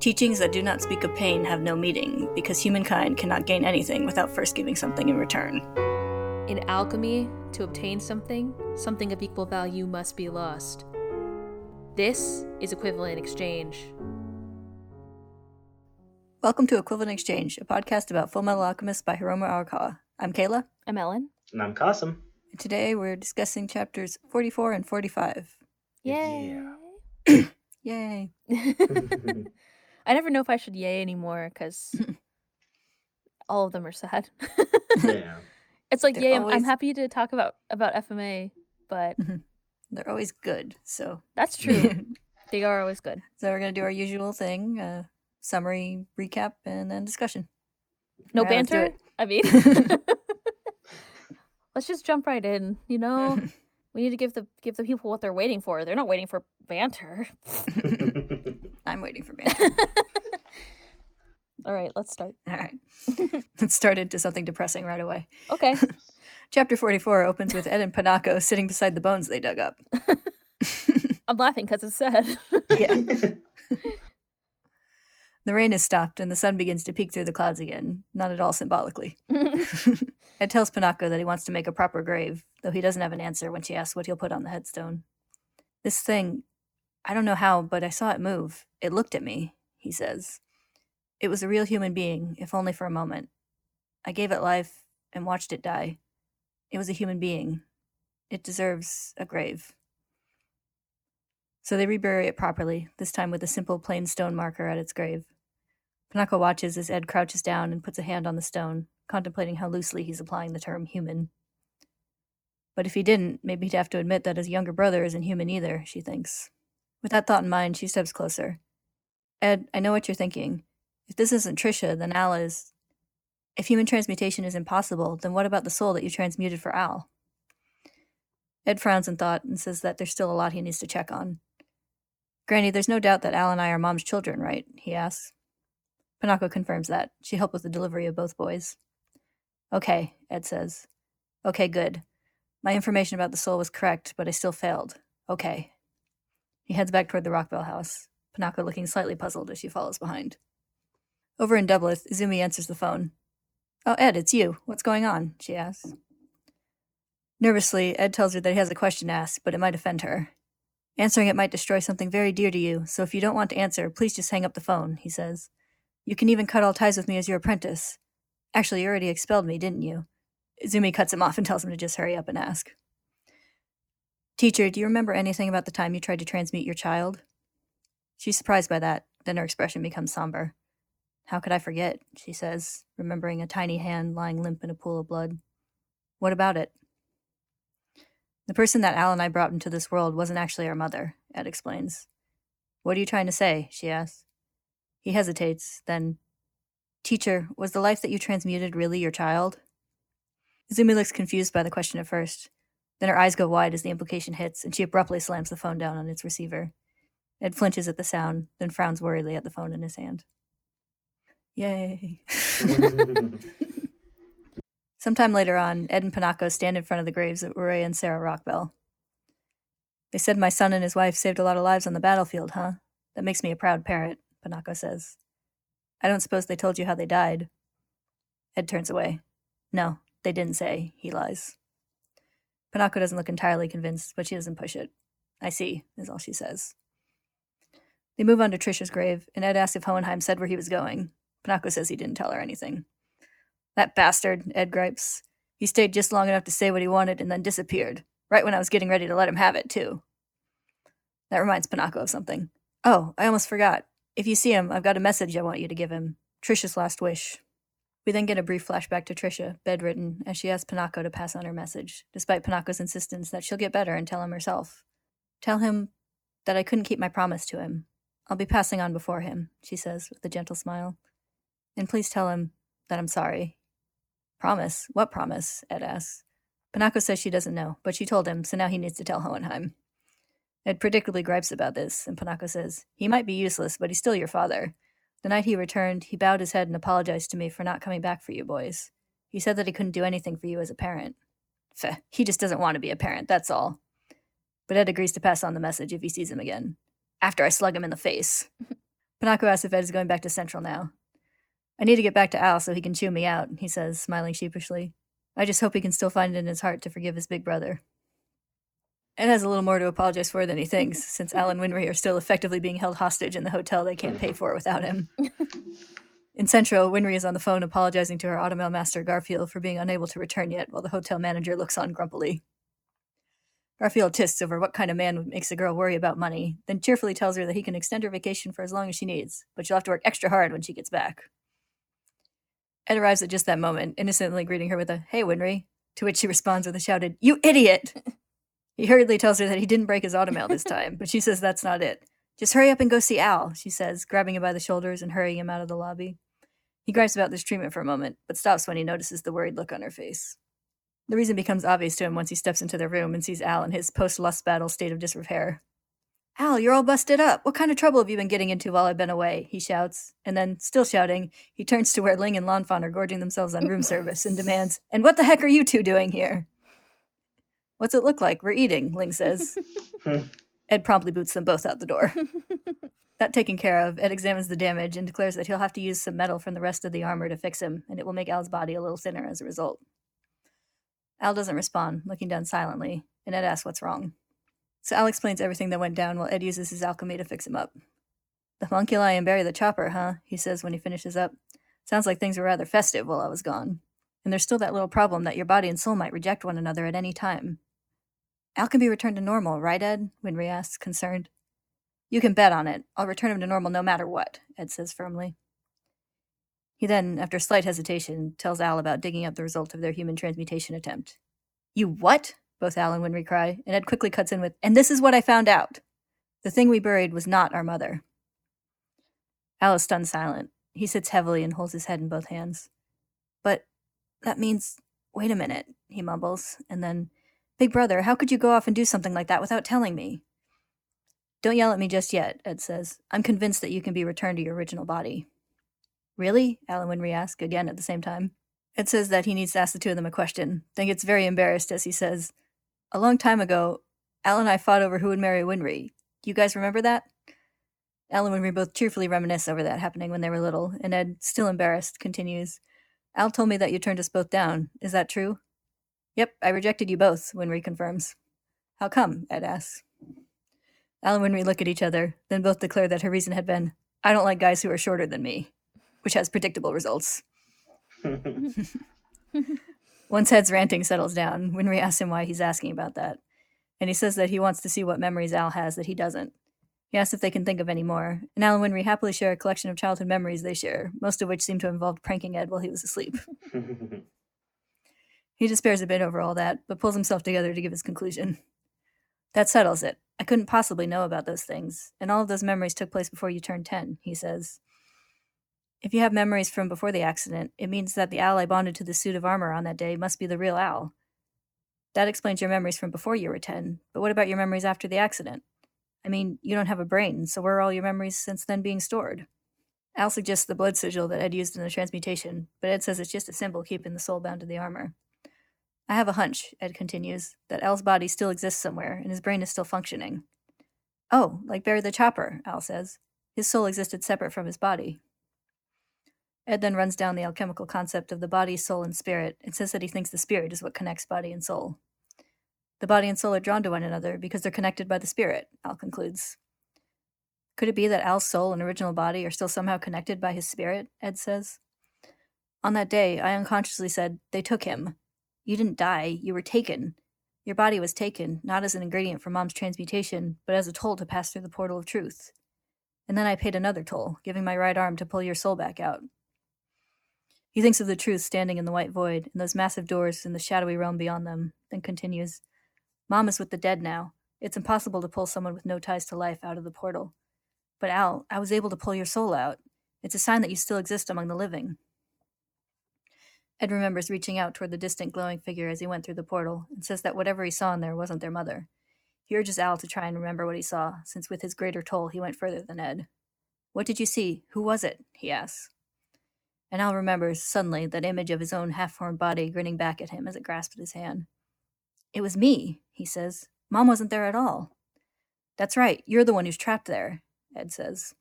Teachings that do not speak of pain have no meaning, because humankind cannot gain anything without first giving something in return. In alchemy, to obtain something, something of equal value must be lost. This is equivalent exchange. Welcome to Equivalent Exchange, a podcast about Full Metal Alchemist by Hiromu Arakawa. I'm Kayla, I'm Ellen. And I'm Kasim. and today we're discussing chapters 44 and 45. Yay! Yay! I never know if I should yay anymore because all of them are sad. yeah. it's like They're yay! I'm, I'm happy to talk about about FMA, but They're always good, so. that's true. they are always good. so we're going to do our usual thing uh, summary, recap, and then discussion. No All right, banter. I mean, let's just jump right in. You know, we need to give the give the people what they're waiting for. They're not waiting for banter. I'm waiting for banter. All right, let's start. All right. Let's start into something depressing right away. Okay. Chapter 44 opens with Ed and Pinako sitting beside the bones they dug up. I'm laughing because it's sad. yeah. The rain has stopped and the sun begins to peek through the clouds again, not at all symbolically. Ed tells Pinako that he wants to make a proper grave, though he doesn't have an answer when she asks what he'll put on the headstone. This thing, I don't know how, but I saw it move. It looked at me, he says. It was a real human being, if only for a moment. I gave it life and watched it die. It was a human being. It deserves a grave. So they rebury it properly, this time with a simple plain stone marker at its grave. Pinako watches as Ed crouches down and puts a hand on the stone, contemplating how loosely he's applying the term human. But if he didn't, maybe he'd have to admit that his younger brother isn't human either, she thinks. With that thought in mind, she steps closer. Ed, I know what you're thinking. If this isn't Trisha, then Al is. If human transmutation is impossible, then what about the soul that you transmuted for Al? Ed frowns in thought and says that there's still a lot he needs to check on. Granny, there's no doubt that Al and I are mom's children, right? he asks. Pinako confirms that. She helped with the delivery of both boys. Okay, Ed says. Okay, good. My information about the soul was correct, but I still failed. Okay. He heads back toward the Rockbell house, Pinako looking slightly puzzled as she follows behind. Over in Dublith, Izumi answers the phone. Oh, Ed, it's you. What's going on? she asks. Nervously, Ed tells her that he has a question to ask, but it might offend her. Answering it might destroy something very dear to you, so if you don't want to answer, please just hang up the phone, he says. You can even cut all ties with me as your apprentice. Actually, you already expelled me, didn't you? Izumi cuts him off and tells him to just hurry up and ask. Teacher, do you remember anything about the time you tried to transmute your child? She's surprised by that, then her expression becomes somber. How could I forget? she says, remembering a tiny hand lying limp in a pool of blood. What about it? The person that Al and I brought into this world wasn't actually our mother, Ed explains. What are you trying to say? she asks. He hesitates, then, Teacher, was the life that you transmuted really your child? Izumi looks confused by the question at first. Then her eyes go wide as the implication hits, and she abruptly slams the phone down on its receiver. Ed flinches at the sound, then frowns worriedly at the phone in his hand. Yay. Sometime later on, Ed and Pinako stand in front of the graves of Urey and Sarah Rockbell. They said my son and his wife saved a lot of lives on the battlefield, huh? That makes me a proud parent, Pinako says. I don't suppose they told you how they died. Ed turns away. No, they didn't say, he lies. Pinako doesn't look entirely convinced, but she doesn't push it. I see, is all she says. They move on to Trisha's grave, and Ed asks if Hohenheim said where he was going. Pinako says he didn't tell her anything. That bastard, Ed gripes. He stayed just long enough to say what he wanted and then disappeared, right when I was getting ready to let him have it, too. That reminds Pinako of something. Oh, I almost forgot. If you see him, I've got a message I want you to give him. Trisha's last wish. We then get a brief flashback to Trisha, bedridden, as she asks Pinako to pass on her message, despite Pinako's insistence that she'll get better and tell him herself. Tell him that I couldn't keep my promise to him. I'll be passing on before him, she says with a gentle smile. And please tell him that I'm sorry. Promise? What promise? Ed asks. Pinako says she doesn't know, but she told him, so now he needs to tell Hohenheim. Ed predictably gripes about this, and Pinako says, He might be useless, but he's still your father. The night he returned, he bowed his head and apologized to me for not coming back for you boys. He said that he couldn't do anything for you as a parent. Feh, he just doesn't want to be a parent, that's all. But Ed agrees to pass on the message if he sees him again. After I slug him in the face. Pinako asks if Ed is going back to Central now. I need to get back to Al so he can chew me out, he says, smiling sheepishly. I just hope he can still find it in his heart to forgive his big brother. Ed has a little more to apologize for than he thinks, since Al and Winry are still effectively being held hostage in the hotel they can't pay for without him. In Central, Winry is on the phone apologizing to her automail master Garfield for being unable to return yet, while the hotel manager looks on grumpily. Garfield tists over what kind of man makes a girl worry about money, then cheerfully tells her that he can extend her vacation for as long as she needs, but she'll have to work extra hard when she gets back. Ed arrives at just that moment, innocently greeting her with a, Hey, Winry, to which she responds with a shouted, You idiot! he hurriedly tells her that he didn't break his automail this time, but she says that's not it. Just hurry up and go see Al, she says, grabbing him by the shoulders and hurrying him out of the lobby. He gripes about this treatment for a moment, but stops when he notices the worried look on her face. The reason becomes obvious to him once he steps into their room and sees Al in his post lust battle state of disrepair. Al, you're all busted up. What kind of trouble have you been getting into while I've been away? He shouts, and then, still shouting, he turns to where Ling and Lanfan are gorging themselves on room service and demands, And what the heck are you two doing here? What's it look like? We're eating, Ling says. Ed promptly boots them both out the door. That taken care of, Ed examines the damage and declares that he'll have to use some metal from the rest of the armor to fix him, and it will make Al's body a little thinner as a result. Al doesn't respond, looking down silently, and Ed asks what's wrong. So Al explains everything that went down while Ed uses his alchemy to fix him up. The homunculi and Barry the Chopper, huh? He says when he finishes up. Sounds like things were rather festive while I was gone. And there's still that little problem that your body and soul might reject one another at any time. Al can be returned to normal, right, Ed? Winry asks, concerned. You can bet on it. I'll return him to normal no matter what, Ed says firmly. He then, after slight hesitation, tells Al about digging up the result of their human transmutation attempt. You what? Both Al and Winry cry, and Ed quickly cuts in with, And this is what I found out. The thing we buried was not our mother. Al is stunned silent. He sits heavily and holds his head in both hands. But that means. Wait a minute, he mumbles, and then, Big brother, how could you go off and do something like that without telling me? Don't yell at me just yet, Ed says. I'm convinced that you can be returned to your original body. Really? Al and Winry asks, again at the same time. Ed says that he needs to ask the two of them a question, then gets very embarrassed as he says, A long time ago, Al and I fought over who would marry Winry. Do you guys remember that? Al and Winry both cheerfully reminisce over that happening when they were little, and Ed, still embarrassed, continues, Al told me that you turned us both down. Is that true? Yep, I rejected you both, Winry confirms. How come? Ed asks. Al and Winry look at each other, then both declare that her reason had been, I don't like guys who are shorter than me, which has predictable results. Once Ed's ranting settles down, Winry asks him why he's asking about that, and he says that he wants to see what memories Al has that he doesn't. He asks if they can think of any more, and Al and Winry happily share a collection of childhood memories they share, most of which seem to involve pranking Ed while he was asleep. he despairs a bit over all that, but pulls himself together to give his conclusion. That settles it. I couldn't possibly know about those things, and all of those memories took place before you turned 10, he says. If you have memories from before the accident, it means that the Al I bonded to the suit of armor on that day must be the real Al. That explains your memories from before you were 10, but what about your memories after the accident? I mean, you don't have a brain, so where are all your memories since then being stored? Al suggests the blood sigil that Ed used in the transmutation, but Ed says it's just a symbol keeping the soul bound to the armor. I have a hunch, Ed continues, that Al's body still exists somewhere and his brain is still functioning. Oh, like Barry the Chopper, Al says. His soul existed separate from his body. Ed then runs down the alchemical concept of the body, soul, and spirit and says that he thinks the spirit is what connects body and soul. The body and soul are drawn to one another because they're connected by the spirit, Al concludes. Could it be that Al's soul and original body are still somehow connected by his spirit? Ed says. On that day, I unconsciously said, They took him, you didn't die, you were taken. Your body was taken, not as an ingredient for mom's transmutation, but as a toll to pass through the portal of truth. And then I paid another toll, giving my right arm to pull your soul back out. He thinks of the truth standing in the white void, and those massive doors in the shadowy realm beyond them, then continues Mom is with the dead now. It's impossible to pull someone with no ties to life out of the portal. But Al, I was able to pull your soul out. It's a sign that you still exist among the living. Ed remembers reaching out toward the distant glowing figure as he went through the portal and says that whatever he saw in there wasn't their mother. He urges Al to try and remember what he saw, since with his greater toll he went further than Ed. What did you see? Who was it? he asks. And Al remembers, suddenly, that image of his own half formed body grinning back at him as it grasped his hand. It was me, he says. Mom wasn't there at all. That's right, you're the one who's trapped there, Ed says.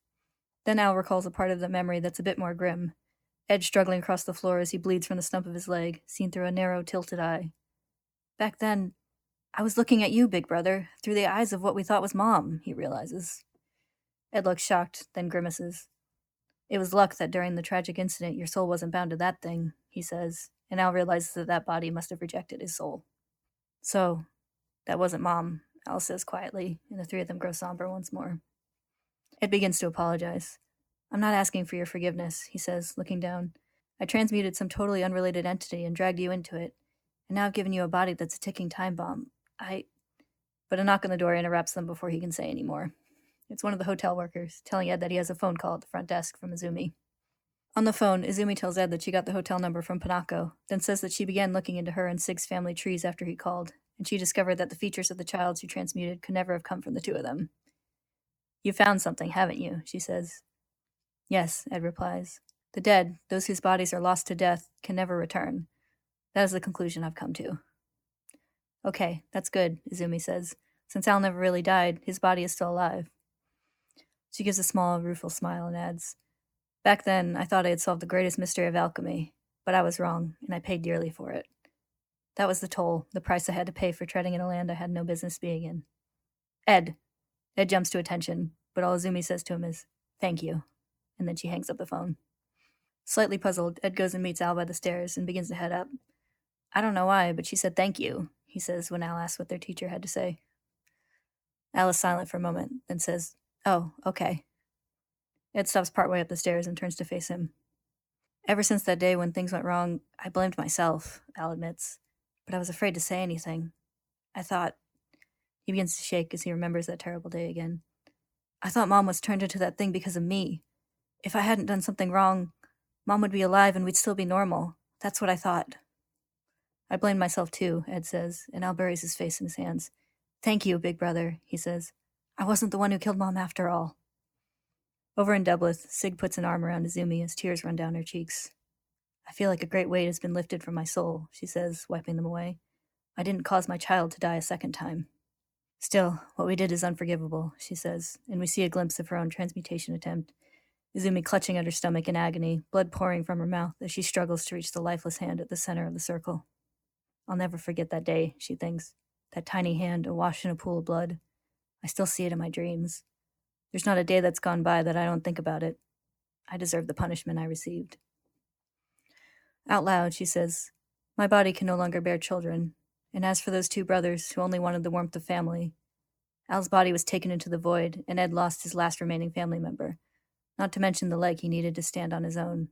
Then Al recalls a part of the memory that's a bit more grim. Ed struggling across the floor as he bleeds from the stump of his leg, seen through a narrow, tilted eye. Back then, I was looking at you, big brother, through the eyes of what we thought was mom, he realizes. Ed looks shocked, then grimaces. It was luck that during the tragic incident your soul wasn't bound to that thing, he says, and Al realizes that that body must have rejected his soul. So, that wasn't mom, Al says quietly, and the three of them grow somber once more. Ed begins to apologize. I'm not asking for your forgiveness, he says, looking down. I transmuted some totally unrelated entity and dragged you into it, and now I've given you a body that's a ticking time bomb. I. But a knock on the door interrupts them before he can say any more. It's one of the hotel workers, telling Ed that he has a phone call at the front desk from Izumi. On the phone, Izumi tells Ed that she got the hotel number from Pinako, then says that she began looking into her and Sig's family trees after he called, and she discovered that the features of the child she transmuted could never have come from the two of them. You found something, haven't you? she says. Yes, Ed replies. The dead, those whose bodies are lost to death, can never return. That is the conclusion I've come to. Okay, that's good, Izumi says. Since Al never really died, his body is still alive. She gives a small, rueful smile and adds, Back then, I thought I had solved the greatest mystery of alchemy, but I was wrong, and I paid dearly for it. That was the toll, the price I had to pay for treading in a land I had no business being in. Ed. Ed jumps to attention, but all Izumi says to him is, Thank you. And then she hangs up the phone. Slightly puzzled, Ed goes and meets Al by the stairs and begins to head up. I don't know why, but she said thank you, he says when Al asks what their teacher had to say. Al is silent for a moment, then says, Oh, okay. Ed stops partway up the stairs and turns to face him. Ever since that day when things went wrong, I blamed myself, Al admits, but I was afraid to say anything. I thought. He begins to shake as he remembers that terrible day again. I thought Mom was turned into that thing because of me. If I hadn't done something wrong, Mom would be alive and we'd still be normal. That's what I thought. I blamed myself too, Ed says, and Al buries his face in his hands. Thank you, big brother, he says. I wasn't the one who killed Mom after all. Over in Dublith, Sig puts an arm around Izumi as tears run down her cheeks. I feel like a great weight has been lifted from my soul, she says, wiping them away. I didn't cause my child to die a second time. Still, what we did is unforgivable, she says, and we see a glimpse of her own transmutation attempt. Izumi clutching at her stomach in agony, blood pouring from her mouth as she struggles to reach the lifeless hand at the center of the circle. I'll never forget that day, she thinks. That tiny hand awash in a pool of blood. I still see it in my dreams. There's not a day that's gone by that I don't think about it. I deserve the punishment I received. Out loud, she says, My body can no longer bear children, and as for those two brothers who only wanted the warmth of family, Al's body was taken into the void, and Ed lost his last remaining family member, not to mention the leg he needed to stand on his own.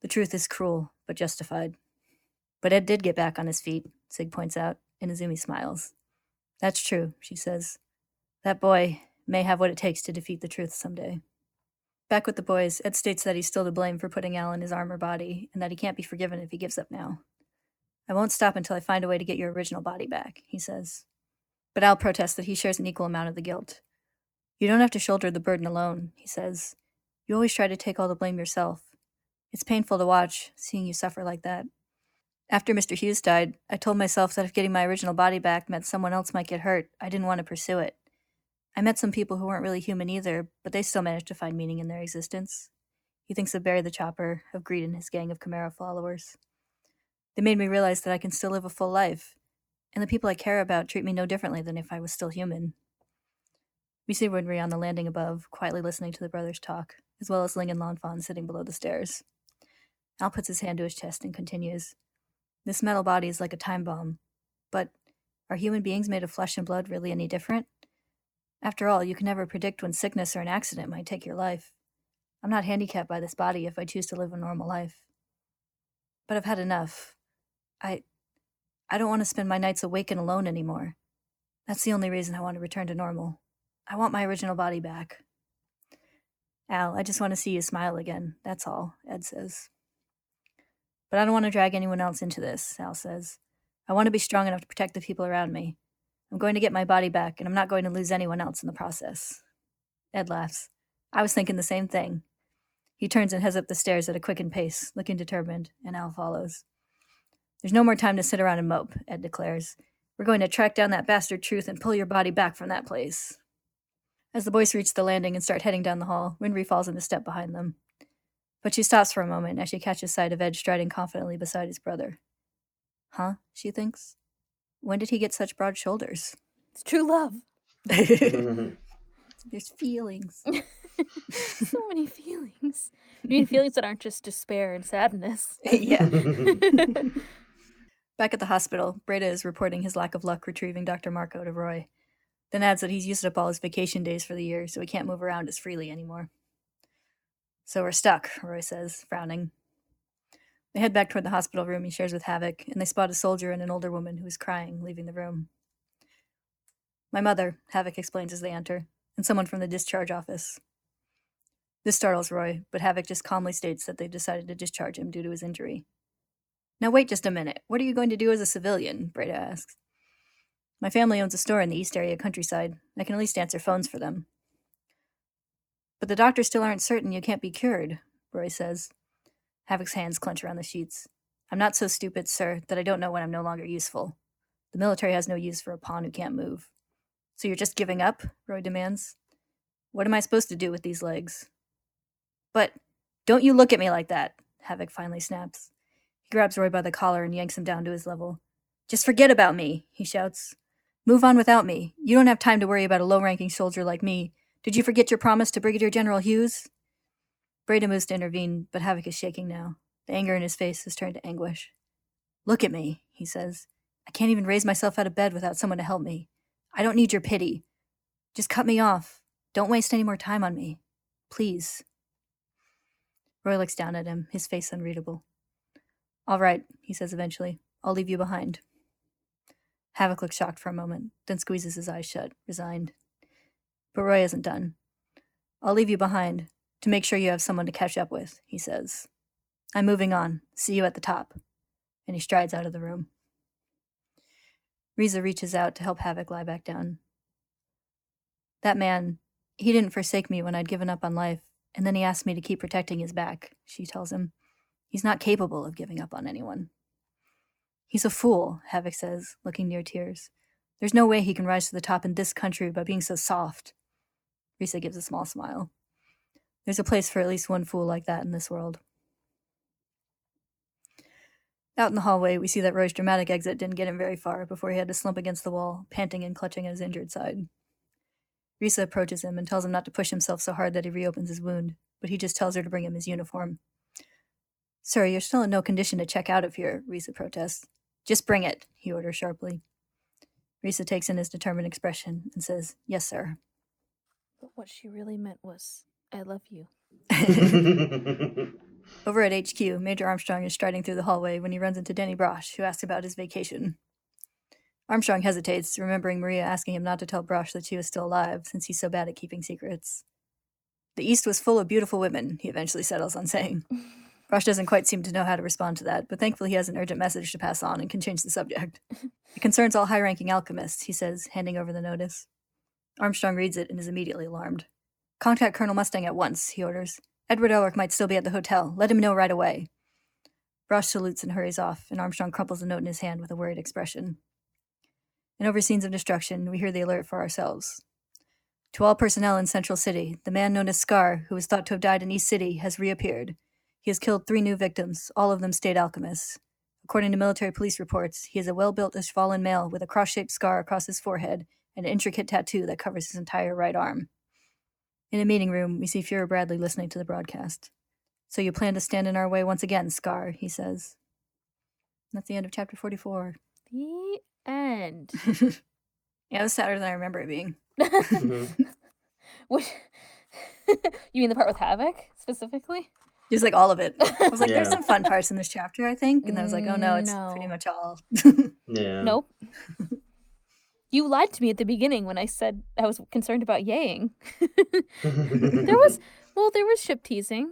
The truth is cruel, but justified. But Ed did get back on his feet, Sig points out, and Izumi smiles. That's true, she says. That boy may have what it takes to defeat the truth someday. Back with the boys, Ed states that he's still to blame for putting Al in his armor body, and that he can't be forgiven if he gives up now. I won't stop until I find a way to get your original body back, he says. But Al protests that he shares an equal amount of the guilt. You don't have to shoulder the burden alone, he says. You always try to take all the blame yourself. It's painful to watch, seeing you suffer like that. After Mr. Hughes died, I told myself that if getting my original body back meant someone else might get hurt, I didn't want to pursue it. I met some people who weren't really human either, but they still managed to find meaning in their existence. He thinks of Barry the Chopper, of Greed and his gang of Chimera followers. They made me realize that I can still live a full life, and the people I care about treat me no differently than if I was still human. We see Winry on the landing above, quietly listening to the brothers talk, as well as Ling and Lanfan sitting below the stairs. Al puts his hand to his chest and continues. This metal body is like a time bomb. But are human beings made of flesh and blood really any different? After all, you can never predict when sickness or an accident might take your life. I'm not handicapped by this body if I choose to live a normal life. But I've had enough. I. I don't want to spend my nights awake and alone anymore. That's the only reason I want to return to normal. I want my original body back. Al, I just want to see you smile again. That's all, Ed says. But I don't want to drag anyone else into this, Al says. I want to be strong enough to protect the people around me. I'm going to get my body back, and I'm not going to lose anyone else in the process. Ed laughs. I was thinking the same thing. He turns and heads up the stairs at a quickened pace, looking determined, and Al follows. There's no more time to sit around and mope, Ed declares. We're going to track down that bastard truth and pull your body back from that place. As the boys reach the landing and start heading down the hall, Winry falls into step behind them. But she stops for a moment as she catches sight of Ed striding confidently beside his brother. Huh? she thinks. When did he get such broad shoulders? It's true love. Mm-hmm. There's feelings. so many feelings. You mean feelings that aren't just despair and sadness. yeah. Back at the hospital, Breda is reporting his lack of luck retrieving Dr. Marcoh to Roy, then adds that he's used up all his vacation days for the year, so he can't move around as freely anymore. So we're stuck, Roy says, frowning. They head back toward the hospital room he shares with Havoc, and they spot a soldier and an older woman who is crying, leaving the room. My mother, Havoc explains as they enter, and someone from the discharge office. This startles Roy, but Havoc just calmly states that they've decided to discharge him due to his injury. Now, wait just a minute. What are you going to do as a civilian? Breda asks. My family owns a store in the East Area countryside. I can at least answer phones for them. But the doctors still aren't certain you can't be cured, Roy says. Havoc's hands clench around the sheets. I'm not so stupid, sir, that I don't know when I'm no longer useful. The military has no use for a pawn who can't move. So you're just giving up? Roy demands. What am I supposed to do with these legs? But don't you look at me like that, Havoc finally snaps. He grabs Roy by the collar and yanks him down to his level. Just forget about me, he shouts. Move on without me. You don't have time to worry about a low ranking soldier like me. Did you forget your promise to Brigadier General Hughes? Breda moves to intervene, but Havoc is shaking now. The anger in his face has turned to anguish. Look at me, he says. I can't even raise myself out of bed without someone to help me. I don't need your pity. Just cut me off. Don't waste any more time on me. Please. Roy looks down at him, his face unreadable. All right, he says eventually. I'll leave you behind. Havoc looks shocked for a moment, then squeezes his eyes shut, resigned. But Roy isn't done. I'll leave you behind, to make sure you have someone to catch up with, he says. I'm moving on. See you at the top. And he strides out of the room. Riza reaches out to help Havoc lie back down. That man, he didn't forsake me when I'd given up on life, and then he asked me to keep protecting his back, she tells him. He's not capable of giving up on anyone. He's a fool, Havoc says, looking near tears. There's no way he can rise to the top in this country by being so soft. Riza gives a small smile. There's a place for at least one fool like that in this world. Out in the hallway, we see that Roy's dramatic exit didn't get him very far before he had to slump against the wall, panting and clutching at his injured side. Riza approaches him and tells him not to push himself so hard that he reopens his wound, but he just tells her to bring him his uniform. Sir, you're still in no condition to check out of here, Riza protests. Just bring it, he orders sharply. Riza takes in his determined expression and says, Yes, sir. But what she really meant was, I love you. Over at HQ, Major Armstrong is striding through the hallway when he runs into Denny Brosh, who asks about his vacation. Armstrong hesitates, remembering Maria asking him not to tell Brosh that she was still alive, since he's so bad at keeping secrets. The East was full of beautiful women, he eventually settles on saying. Brosh doesn't quite seem to know how to respond to that, but thankfully he has an urgent message to pass on and can change the subject. it concerns all high ranking alchemists, he says, handing over the notice. Armstrong reads it and is immediately alarmed. Contact Colonel Mustang at once, he orders. Edward Elric might still be at the hotel. Let him know right away. Brosh salutes and hurries off, and Armstrong crumples the note in his hand with a worried expression. And over scenes of destruction, we hear the alert for ourselves. To all personnel in Central City, the man known as Scar, who was thought to have died in East City, has reappeared. He has killed three new victims, all of them state alchemists. According to military police reports, he is a well built Ishvalan male with a cross shaped scar across his forehead and an intricate tattoo that covers his entire right arm. In a meeting room, we see Fuhrer Bradley listening to the broadcast. So you plan to stand in our way once again, Scar, he says. That's the end of chapter 44. The end. yeah, it was sadder than I remember it being. mm-hmm. What? you mean the part with Havoc specifically? Just like all of it. I was like, yeah. there's some fun parts in this chapter, I think. And I was like, oh no, it's no. pretty much all. yeah. Nope. You lied to me at the beginning when I said I was concerned about yaying. there was, well, there was ship teasing.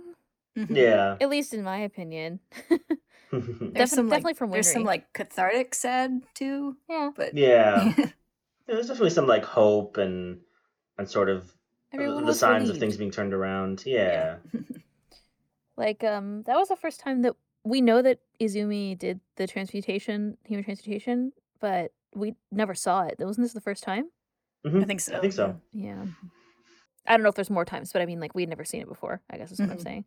Mm-hmm. Yeah. At least in my opinion. there's some, definitely like, from Winry. There's some like cathartic sad too. Yeah. But yeah. there's definitely some like hope and and sort of Everyone the signs relieved. of things being turned around. Yeah. yeah. like um that was the first time that we know that Izumi did the transmutation, human transmutation, but we never saw it. Wasn't this the first time? Mm-hmm. I think so. I think so. Yeah. I don't know if there's more times, but I mean, like we'd never seen it before. I guess is what I'm Mhm. saying.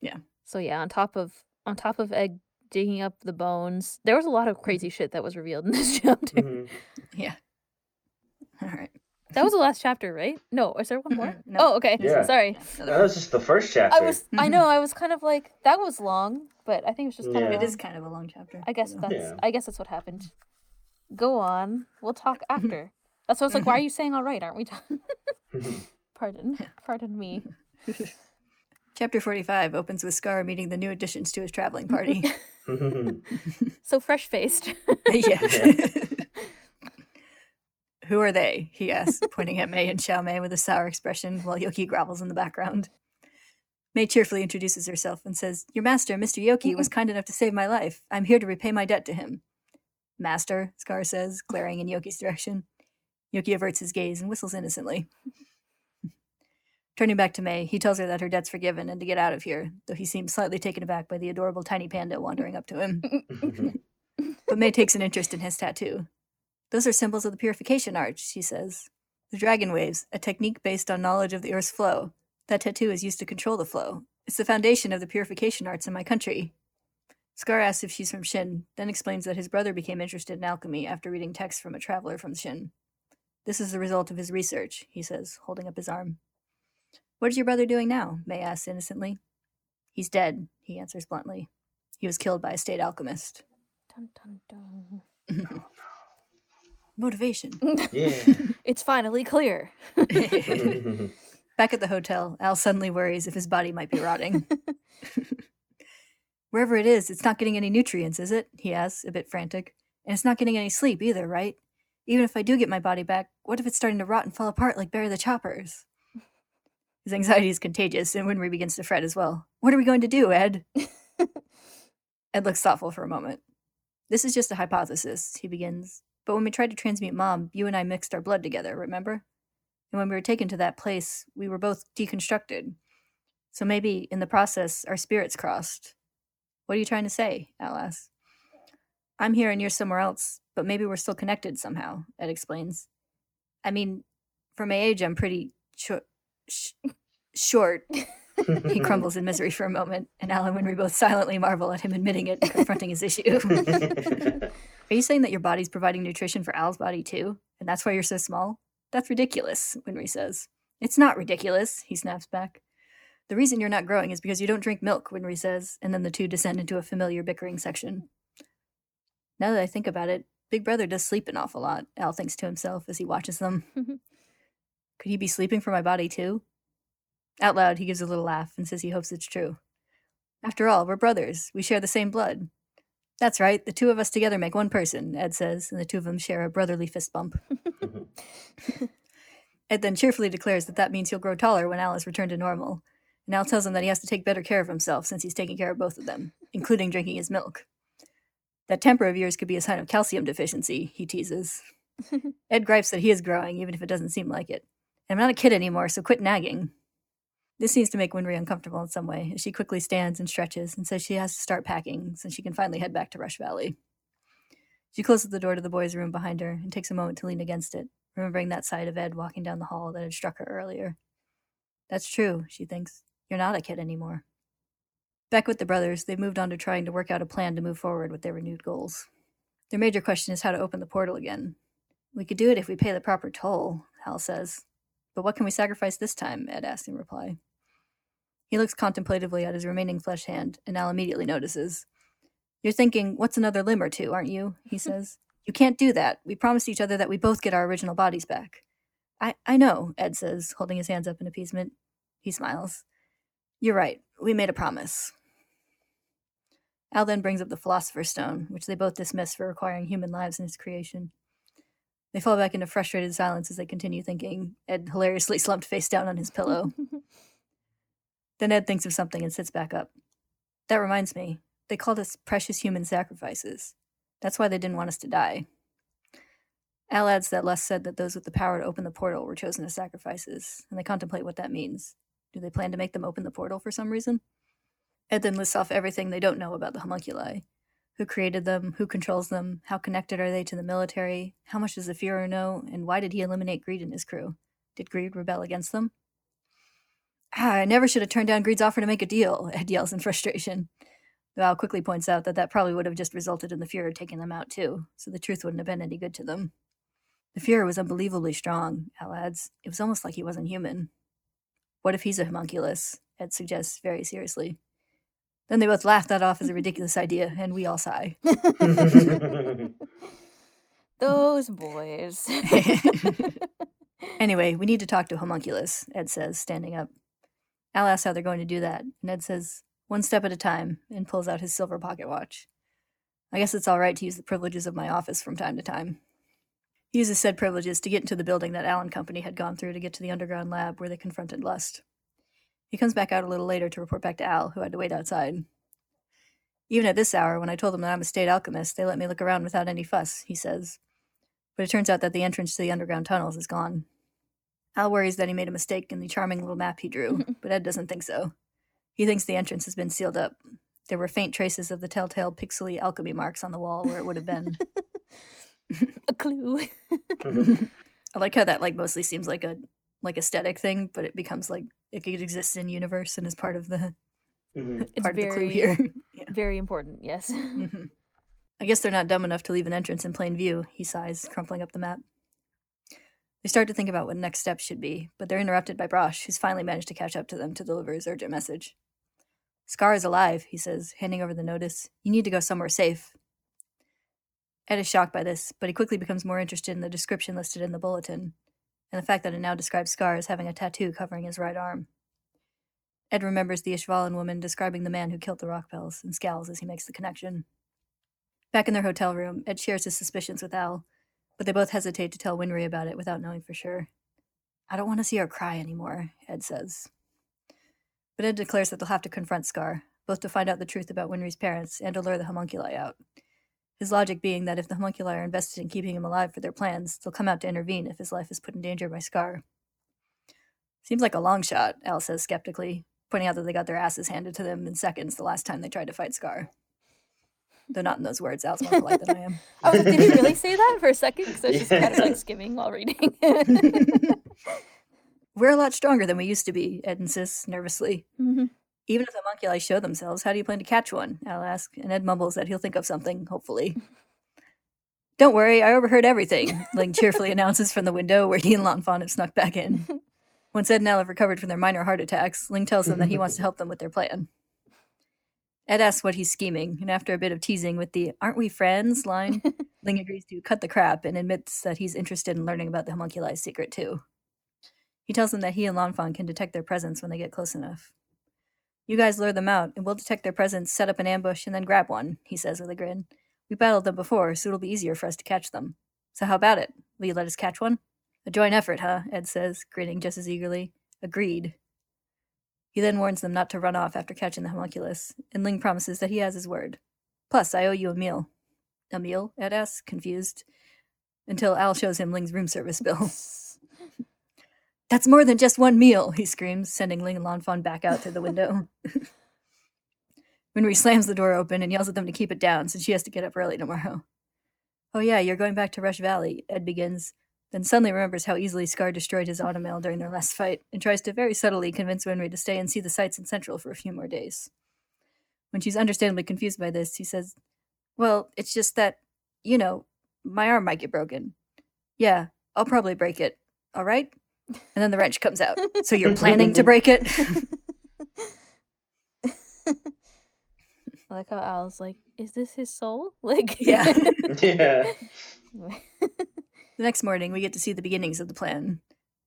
Yeah. So yeah, on top of on top of Ed digging up the bones, there was a lot of crazy shit that was revealed in this chapter. Mhm. Yeah. All right. That was the last chapter, right? No, is there one more? Nope. Oh, okay. Yeah. Sorry. That was just the first chapter. I was I know, I was kind of like that was long, but I think it was just kind Yeah. of It is kind of a long chapter. I guess so. that's Yeah. I guess that's what happened. Go on. We'll talk after. That's what I was like, why are you saying all right? Aren't we done? Pardon. Pardon me. Chapter 45 opens with Scar meeting the new additions to his traveling party. So fresh faced. yeah. Who are they? he asks, pointing at May and Xiao Mei with a sour expression while Yoki grovels in the background. May cheerfully introduces herself and says, Your master, Mr. Yoki, was kind enough to save my life. I'm here to repay my debt to him. Master, Scar says, glaring in Yoki's direction. Yoki averts his gaze and whistles innocently. Turning back to May, he tells her that her debt's forgiven and to get out of here, though he seems slightly taken aback by the adorable tiny panda wandering up to him. But May takes an interest in his tattoo. Those are symbols of the purification arts, she says. The dragon waves, a technique based on knowledge of the Earth's flow. That tattoo is used to control the flow. It's the foundation of the purification arts in my country. Scar asks if she's from Shin, then explains that his brother became interested in alchemy after reading texts from a traveler from Shin. This is the result of his research, he says, holding up his arm. What is your brother doing now? May asks innocently. He's dead, he answers bluntly. He was killed by a state alchemist. dun, dun, dun. Motivation. yeah. It's finally clear. Back at the hotel, Al suddenly worries if his body might be rotting. Wherever it is, it's not getting any nutrients, is it? He asks, a bit frantic. And it's not getting any sleep either, right? Even if I do get my body back, what if it's starting to rot and fall apart like Barry the Choppers? His anxiety is contagious, and Winry begins to fret as well. What are we going to do, Ed? Ed looks thoughtful for a moment. This is just a hypothesis, he begins. But when we tried to transmute Mom, you and I mixed our blood together, remember? And when we were taken to that place, we were both deconstructed. So maybe in the process, our spirits crossed. What are you trying to say? Al asks. I'm here and you're somewhere else, but maybe we're still connected somehow, Ed explains. I mean, for my age, I'm pretty short. Sh- short. He crumbles in misery for a moment, and Al and Winry both silently marvel at him admitting it and confronting his issue. Are you saying that your body's providing nutrition for Al's body too? And that's why you're so small? That's ridiculous, Winry says. It's not ridiculous, he snaps back. The reason you're not growing is because you don't drink milk, Winry says, and then the two descend into a familiar bickering section. Now that I think about it, Big Brother does sleep an awful lot, Al thinks to himself as he watches them. Mm-hmm. Could he be sleeping for my body too? Out loud, he gives a little laugh and says he hopes it's true. After all, we're brothers. We share the same blood. That's right, the two of us together make one person, Ed says, and the two of them share a brotherly fist bump. Ed then cheerfully declares that that means he'll grow taller when Al is returned to normal. And Al tells him that he has to take better care of himself since he's taking care of both of them, including drinking his milk. That temper of yours could be a sign of calcium deficiency, he teases. Ed gripes that he is growing, even if it doesn't seem like it. I'm not a kid anymore, so quit nagging. This seems to make Winry uncomfortable in some way, as she quickly stands and stretches and says she has to start packing since she can finally head back to Rush Valley. She closes the door to the boys' room behind her and takes a moment to lean against it, remembering that sight of Ed walking down the hall that had struck her earlier. That's true, she thinks. You're not a kid anymore. Back with the brothers, they've moved on to trying to work out a plan to move forward with their renewed goals. Their major question is how to open the portal again. We could do it if we pay the proper toll, Al says. But what can we sacrifice this time? Ed asks in reply. He looks contemplatively at his remaining flesh hand, and Al immediately notices. You're thinking, what's another limb or two, aren't you? He says. you can't do that. We promised each other that we both get our original bodies back. I, I know, Ed says, holding his hands up in appeasement. He smiles. You're right. We made a promise. Al then brings up the Philosopher's Stone, which they both dismiss for requiring human lives in its creation. They fall back into frustrated silence as they continue thinking, Ed hilariously slumped face down on his pillow. then Ed thinks of something and sits back up. That reminds me, they called us precious human sacrifices. That's why they didn't want us to die. Al adds that Lust said that those with the power to open the portal were chosen as sacrifices, and they contemplate what that means. Do they plan to make them open the portal for some reason? Ed then lists off everything they don't know about the homunculi. Who created them? Who controls them? How connected are they to the military? How much does the Führer know? And why did he eliminate Greed and his crew? Did Greed rebel against them? Ah, I never should have turned down Greed's offer to make a deal, Ed yells in frustration. Al quickly points out that that probably would have just resulted in the Fuhrer taking them out too, so the truth wouldn't have been any good to them. The Fuhrer was unbelievably strong, Al adds. It was almost like he wasn't human. What if he's a homunculus? Ed suggests very seriously. Then they both laugh that off as a ridiculous idea, and we all sigh. Those boys. anyway, we need to talk to Homunculus, Ed says, standing up. Al asks how they're going to do that, and Ed says, one step at a time, and pulls out his silver pocket watch. I guess it's all right to use the privileges of my office from time to time. He uses said privileges to get into the building that Al and Company had gone through to get to the underground lab where they confronted Lust. He comes back out a little later to report back to Al, who had to wait outside. Even at this hour, when I told them that I'm a state alchemist, they let me look around without any fuss, he says. But it turns out that the entrance to the underground tunnels is gone. Al worries that he made a mistake in the charming little map he drew, but Ed doesn't think so. He thinks the entrance has been sealed up. There were faint traces of the telltale pixely alchemy marks on the wall where it would have been. a clue. I like how that like mostly seems like a like aesthetic thing, but it becomes like it, exists in universe and is part of the mm-hmm. part very, of the clue here. yeah. Very important, yes. Mm-hmm. I guess they're not dumb enough to leave an entrance in plain view, he sighs, crumpling up the map. They start to think about what next steps should be, but they're interrupted by Brosh, who's finally managed to catch up to them to deliver his urgent message. Scar is alive, he says, handing over the notice. You need to go somewhere safe. Ed is shocked by this, but he quickly becomes more interested in the description listed in the bulletin, and the fact that it now describes Scar as having a tattoo covering his right arm. Ed remembers the Ishvalan woman describing the man who killed the Rockbells and scowls as he makes the connection. Back in their hotel room, Ed shares his suspicions with Al, but they both hesitate to tell Winry about it without knowing for sure. I don't want to see her cry anymore, Ed says. But Ed declares that they'll have to confront Scar, both to find out the truth about Winry's parents and to lure the homunculi out. His logic being that if the homunculi are invested in keeping him alive for their plans, they'll come out to intervene if his life is put in danger by Scar. Seems like a long shot, Al says skeptically, pointing out that they got their asses handed to them in seconds the last time they tried to fight Scar. Though not in those words. Al's more polite than I am. I was did he really say that for a second? Because I was just kind of like skimming while reading. We're a lot stronger than we used to be, Ed insists nervously. Mm-hmm. Even if the homunculi show themselves, how do you plan to catch one? Al asks, and Ed mumbles that he'll think of something, hopefully. Don't worry, I overheard everything, Ling cheerfully announces from the window where he and Lanfan have snuck back in. Once Ed and Al have recovered from their minor heart attacks, Ling tells them that he wants to help them with their plan. Ed asks what he's scheming, and after a bit of teasing with the aren't we friends line, Ling agrees to cut the crap and admits that he's interested in learning about the homunculi's secret too. He tells them that he and Lanfan can detect their presence when they get close enough. You guys lure them out, and we'll detect their presence, set up an ambush, and then grab one, he says with a grin. We battled them before, so it'll be easier for us to catch them. So how about it? Will you let us catch one? A joint effort, huh? Ed says, grinning just as eagerly. Agreed. He then warns them not to run off after catching the homunculus, and Ling promises that he has his word. Plus, I owe you a meal. A meal? Ed asks, confused, until Al shows him Ling's room service bill. That's more than just one meal, he screams, sending Ling and Lanfan back out through the window. Winry slams the door open and yells at them to keep it down since she has to get up early tomorrow. Oh yeah, you're going back to Rush Valley, Ed begins, then suddenly remembers how easily Scar destroyed his automail during their last fight, and tries to very subtly convince Winry to stay and see the sights in Central for a few more days. When she's understandably confused by this, he says, Well, it's just that, you know, my arm might get broken. Yeah, I'll probably break it. All right? And then the wrench comes out. So you're planning to break it? I like how Al's like, is this his soul? Like, yeah. yeah. The next morning, we get to see the beginnings of the plan.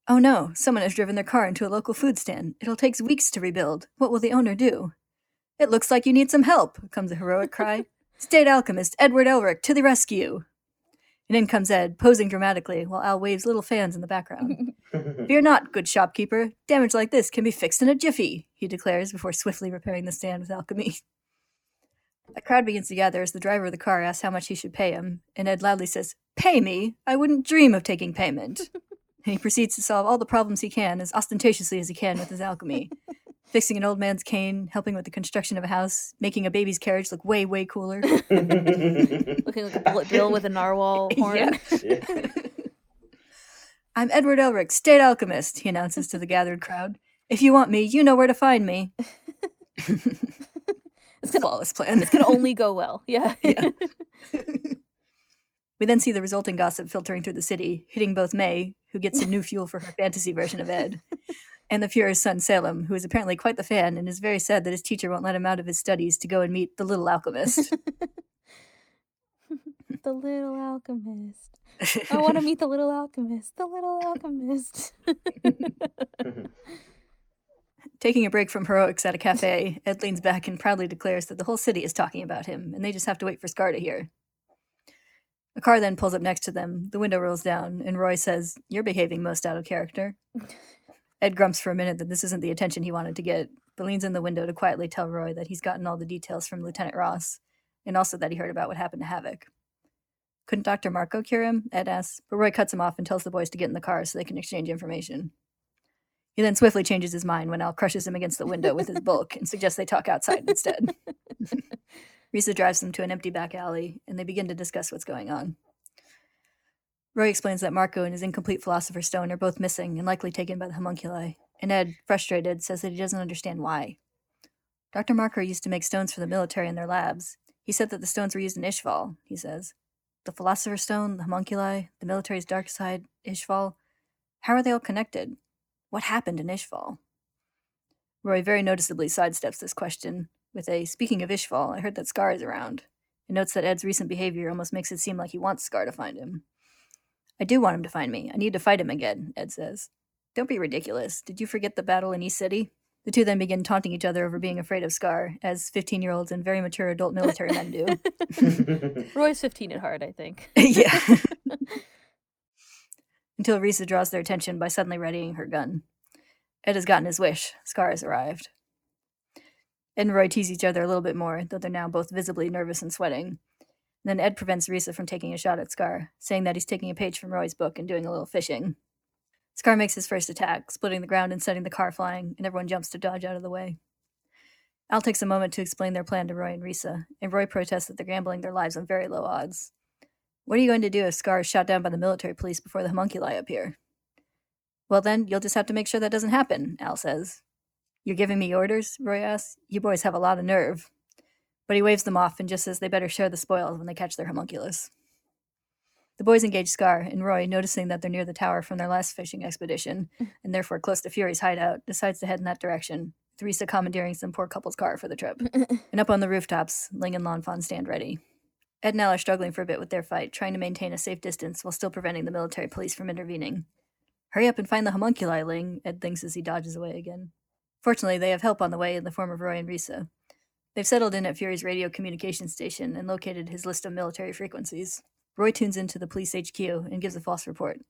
Oh no, someone has driven their car into a local food stand. It'll take weeks to rebuild. What will the owner do? It looks like you need some help, comes a heroic cry. State alchemist Edward Elric to the rescue. And in comes Ed, posing dramatically, while Al waves little fans in the background. Fear not, good shopkeeper. Damage like this can be fixed in a jiffy, he declares before swiftly repairing the stand with alchemy. A crowd begins to gather as the driver of the car asks how much he should pay him, and Ed loudly says, Pay me? I wouldn't dream of taking payment. and he proceeds to solve all the problems he can as ostentatiously as he can with his alchemy. Fixing an old man's cane, helping with the construction of a house, making a baby's carriage look way, way cooler. Looking like a bullet bill with a narwhal horn. I'm Edward Elric, state alchemist, he announces to the gathered crowd. If you want me, you know where to find me. it's a flawless plan. It's gonna only go well. Yeah. Yeah. we then see the resulting gossip filtering through the city, hitting both May, who gets some new fuel for her fantasy version of Ed, and the Fuhrer's son Selim, who is apparently quite the fan and is very sad that his teacher won't let him out of his studies to go and meet the little alchemist. the little alchemist. I want to meet the little alchemist. The little alchemist. Taking a break from heroics at a cafe, Ed leans back and proudly declares that the whole city is talking about him, and they just have to wait for Scar to hear. A car then pulls up next to them, the window rolls down, and Roy says, You're behaving most out of character. Ed grumps for a minute that this isn't the attention he wanted to get, but leans in the window to quietly tell Roy that he's gotten all the details from Lieutenant Ross, and also that he heard about what happened to Havoc. Couldn't Dr. Marcoh cure him? Ed asks, but Roy cuts him off and tells the boys to get in the car so they can exchange information. He then swiftly changes his mind when Al crushes him against the window with his bulk and suggests they talk outside instead. Riza drives them to an empty back alley, and they begin to discuss what's going on. Roy explains that Marcoh and his incomplete Philosopher's Stone are both missing and likely taken by the homunculi, and Ed, frustrated, says that he doesn't understand why. Dr. Marcoh used to make stones for the military in their labs. He said that the stones were used in Ishval, he says. The Philosopher's Stone, the homunculi, the military's dark side, Ishval. How are they all connected? What happened in Ishval? Roy very noticeably sidesteps this question with a Speaking of Ishval, I heard that Scar is around, and notes that Ed's recent behavior almost makes it seem like he wants Scar to find him. I do want him to find me. I need to fight him again, Ed says. Don't be ridiculous. Did you forget the battle in East City? The two then begin taunting each other over being afraid of Scar, as 15 year olds and very mature adult military men do. Roy's 15 at heart, I think. yeah. Until Riza draws their attention by suddenly readying her gun. Ed has gotten his wish. Scar has arrived. Ed and Roy tease each other a little bit more, though they're now both visibly nervous and sweating. Then Ed prevents Riza from taking a shot at Scar, saying that he's taking a page from Roy's book and doing a little fishing. Scar makes his first attack, splitting the ground and sending the car flying, and everyone jumps to dodge out of the way. Al takes a moment to explain their plan to Roy and Riza, and Roy protests that they're gambling their lives on very low odds. What are you going to do if Scar is shot down by the military police before the homunculi appear? Well, then, you'll just have to make sure that doesn't happen, Al says. You're giving me orders? Roy asks. You boys have a lot of nerve. But he waves them off and just says they better share the spoils when they catch their homunculus. The boys engage Scar, and Roy, noticing that they're near the tower from their last fishing expedition, mm. and therefore close to Fuery's hideout, decides to head in that direction, Theresa commandeering some poor couple's car for the trip. and up on the rooftops, Ling and Lan Fan stand ready. Ed and Al are struggling for a bit with their fight, trying to maintain a safe distance while still preventing the military police from intervening. Hurry up and find the homunculi, Ling, Ed thinks as he dodges away again. Fortunately, they have help on the way in the form of Roy and Riza. They've settled in at Fuery's radio communication station and located his list of military frequencies. Roy tunes into the police HQ and gives a false report.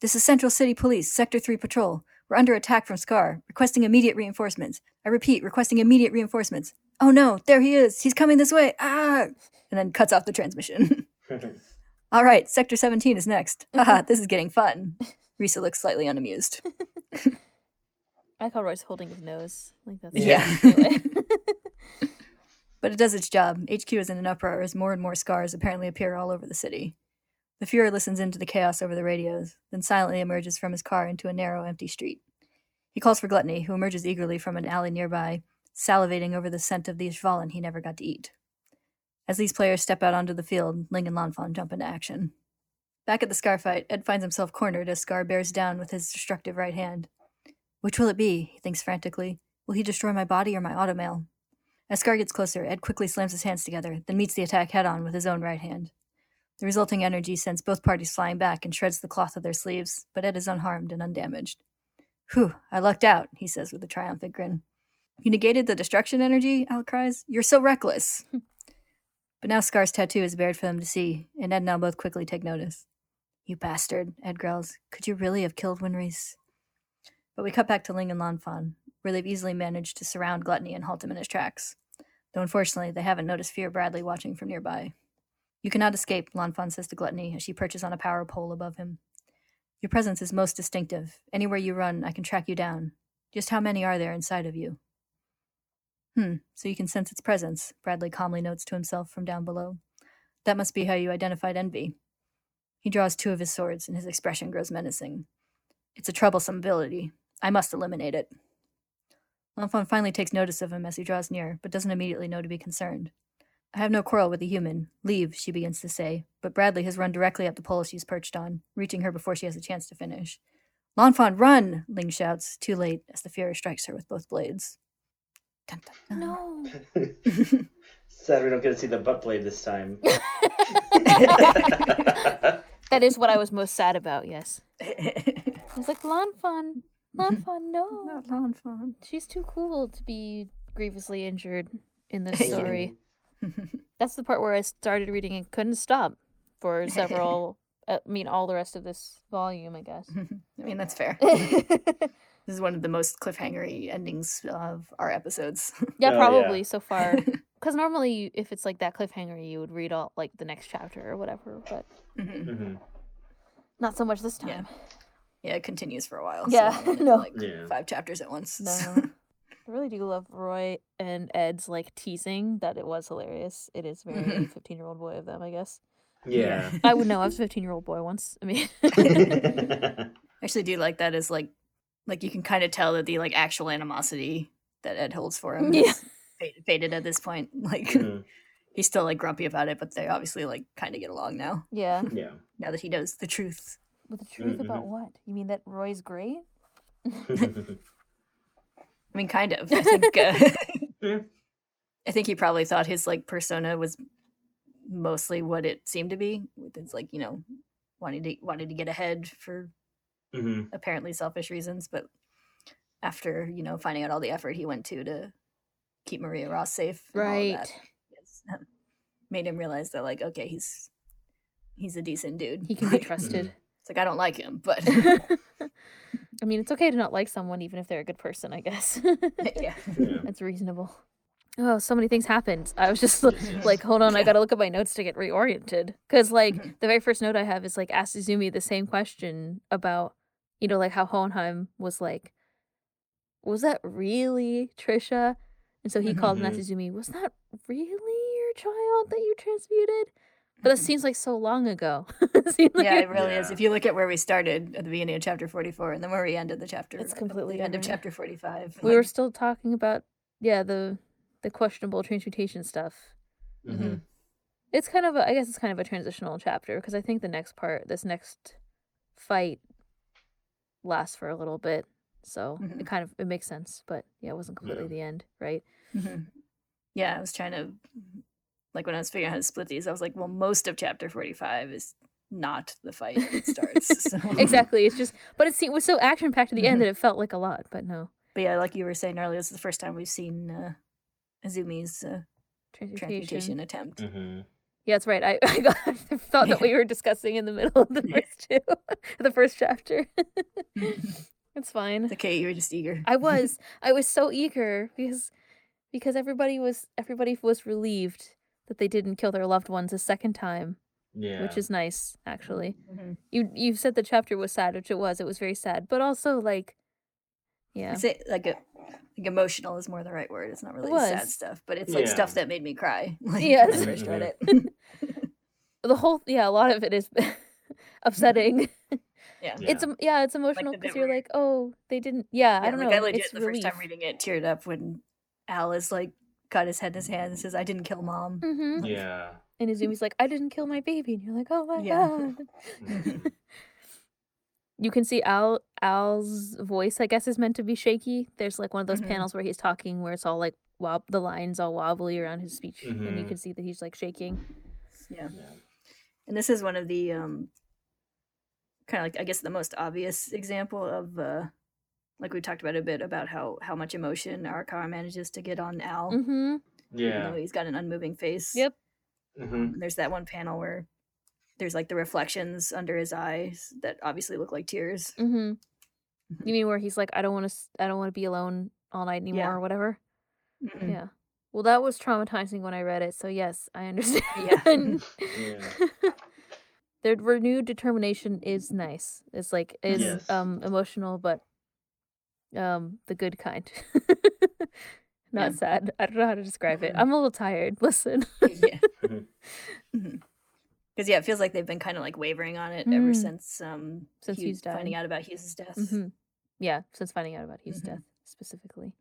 This is Central City Police, Sector 3 Patrol. We're under attack from Scar, requesting immediate reinforcements. I repeat, requesting immediate reinforcements. Oh no, there he is. He's coming this way. Ah! And then cuts off the transmission. All right, Sector 17 is next. Haha, this is getting fun. Riza looks slightly unamused. I call Roy's holding his nose. Like that's Yeah. But it does its job. HQ is in an uproar as more and more scars apparently appear all over the city. The Fuhrer listens into the chaos over the radios, then silently emerges from his car into a narrow, empty street. He calls for Gluttony, who emerges eagerly from an alley nearby, salivating over the scent of the Ishvalan he never got to eat. As these players step out onto the field, Ling and Lan Fan jump into action. Back at the Scar fight, Ed finds himself cornered as Scar bears down with his destructive right hand. Which will it be? He thinks frantically. Will he destroy my body or my automail? As Scar gets closer, Ed quickly slams his hands together, then meets the attack head on with his own right hand. The resulting energy sends both parties flying back and shreds the cloth of their sleeves, but Ed is unharmed and undamaged. Whew, I lucked out, he says with a triumphant grin. You negated the destruction energy? Al cries. You're so reckless. but now Scar's tattoo is bared for them to see, and Ed and Al both quickly take notice. You bastard, Ed growls. Could you really have killed Winry's? But we cut back to Ling and Lan Fan, where they've easily managed to surround Gluttony and halt him in his tracks. Though unfortunately, they haven't noticed Fuhrer Bradley watching from nearby. You cannot escape, Lan Fan says to Gluttony as she perches on a power pole above him. Your presence is most distinctive. Anywhere you run, I can track you down. Just how many are there inside of you? Hmm, so you can sense its presence, Bradley calmly notes to himself from down below. That must be how you identified envy. He draws two of his swords, and his expression grows menacing. It's a troublesome ability. I must eliminate it. Lanfan finally takes notice of him as he draws near, but doesn't immediately know to be concerned. I have no quarrel with the human. Leave, she begins to say, but Bradley has run directly up the pole she's perched on, reaching her before she has a chance to finish. Lanfan, run! Ling shouts, too late, as the Fuhrer strikes her with both blades. Dun, dun, dun. No. Sad we don't get to see the butt blade this time. that is what I was most sad about, yes. I was like, Lanfan, Lanfan, no. Not Lanfan. She's too cool to be grievously injured in this story. That's the part where I started reading and couldn't stop for several, uh, I mean, all the rest of this volume, I guess. I mean, that's fair. this is one of the most cliffhangery endings of our episodes. yeah, Oh, probably yeah. so far. Because normally, if it's like that cliffhanger, you would read all like the next chapter or whatever, but Mhm. hmm not so much this time. Yeah, it continues for a while. Yeah, so no. like Yeah. five chapters at once. No. so- I really do love Roy and Ed's like teasing that it was hilarious. It is very Mhm. 15 year old boy of them, I guess. Yeah. I would know. I was a 15 year old boy once. I mean, I actually do like that as like like you can kind of tell that the like actual animosity that Ed holds for him Yeah. is faded, faded at this point. Like Mhm. he's still like grumpy about it, but they obviously like kind of get along now. yeah. Yeah. Now that he knows the truth. With the truth about Mhm. what? You mean that Roy's great? I mean, kind of. I think. Uh, Yeah. I think he probably thought his like persona was mostly what it seemed to be. With his like you know wanting to wanting to get ahead for hmm apparently selfish reasons, but after you know finding out all the effort he went to to keep Maria Ross safe, and all Right. that, it's, made him realize that like okay, he's he's a decent dude. He can be trusted. It's like I don't like him, but I mean, it's okay to not like someone even if they're a good person, I guess. yeah, Yeah. It's reasonable. Oh, so many things happened. I was just like, hold on, I gotta look at my notes to get reoriented. Because, like, Mhm. the very first note I have is like, ask Izumi the same question about, you know, like how Hohenheim was like, was that really Trisha? And so he called Mhm. Natsuzumi, was that really your child that you transmuted? But it seems like so long ago. It like yeah, it- it really is. If you look at where we started at the beginning of chapter forty-four, and then where we ended the chapter, It's completely the end of chapter forty-five. we were still talking about, yeah, the the questionable transmutation stuff. hmm it's kind of a, I guess it's kind of a transitional chapter because I think the next part, this next fight, lasts for a little bit, so Mhm. it kind of it makes sense. But yeah, it wasn't completely Yeah. the end, right? Mhm. Yeah, I was trying to like when I was figuring out how to split these, I was like, well, most of chapter forty-five is not the fight that it starts. so. exactly. It's just, but it, se- it was so action packed at the end Mhm. that it felt like a lot. But no But yeah, like you were saying earlier, this is the first time we've seen uh, Izumi's uh, transmutation. transmutation attempt. hmm Yeah, that's right. I, I, got, I thought that we were discussing in the middle of the Yeah. first two, the first chapter. it's fine. It's okay, you were just eager. I was I was so eager because because everybody was everybody was relieved that they didn't kill their loved ones a second time, Yeah. which is nice actually. Mhm. You you said the chapter was sad, which it was. It was very sad, but also like yeah. I'd say like a like emotional is more the right word. It's not really sad was. stuff, but it's like stuff that made me cry. Like, Yes. when I first read it. The whole yeah, a lot of it is upsetting. yeah. Yeah. It's yeah, it's emotional because bit you're like, "Oh, they didn't Yeah, I don't like know. I legit it's the first time reading it teared up when Al is like got his head in his hand and says, "I didn't kill mom." Mm-hmm. Yeah. And Izumi's like, "I didn't kill my baby." And you're like, "Oh my Yeah. god." You can see Al Al's voice, I guess, is meant to be shaky. There's like one of those Mhm. panels where he's talking where it's all like wob the lines all wobbly around his speech, and you Mhm. can see that he's like shaking. Yeah. Yeah. And this is one of the um kind of like I guess the most obvious example of uh like we talked about a bit about how how much emotion Arakawa manages to get on Al, Mm-hmm. even Yeah. though he's got an unmoving face. Yep. hmm And there's that one panel where there's like the reflections under his eyes that obviously look like tears. Mm-hmm. You mean where he's like, I don't want to, I don't want to be alone all night anymore, Yeah. or whatever. Mhm. Yeah. Well, that was traumatizing when I read it, so yes, I understand. Yeah. Their renewed determination is nice. It's like is Yes. um emotional, but um the good kind. Not Yeah. sad. I don't know how to describe it. Mhm. I'm a little tired. Listen. yeah. Mhm. Because yeah, it feels like they've been kind of like wavering on it ever Mm. since um Since Hugh Hugh's finding out about Hughes's death. hmm Yeah, since finding out about Hugh's Mhm. death. specifically.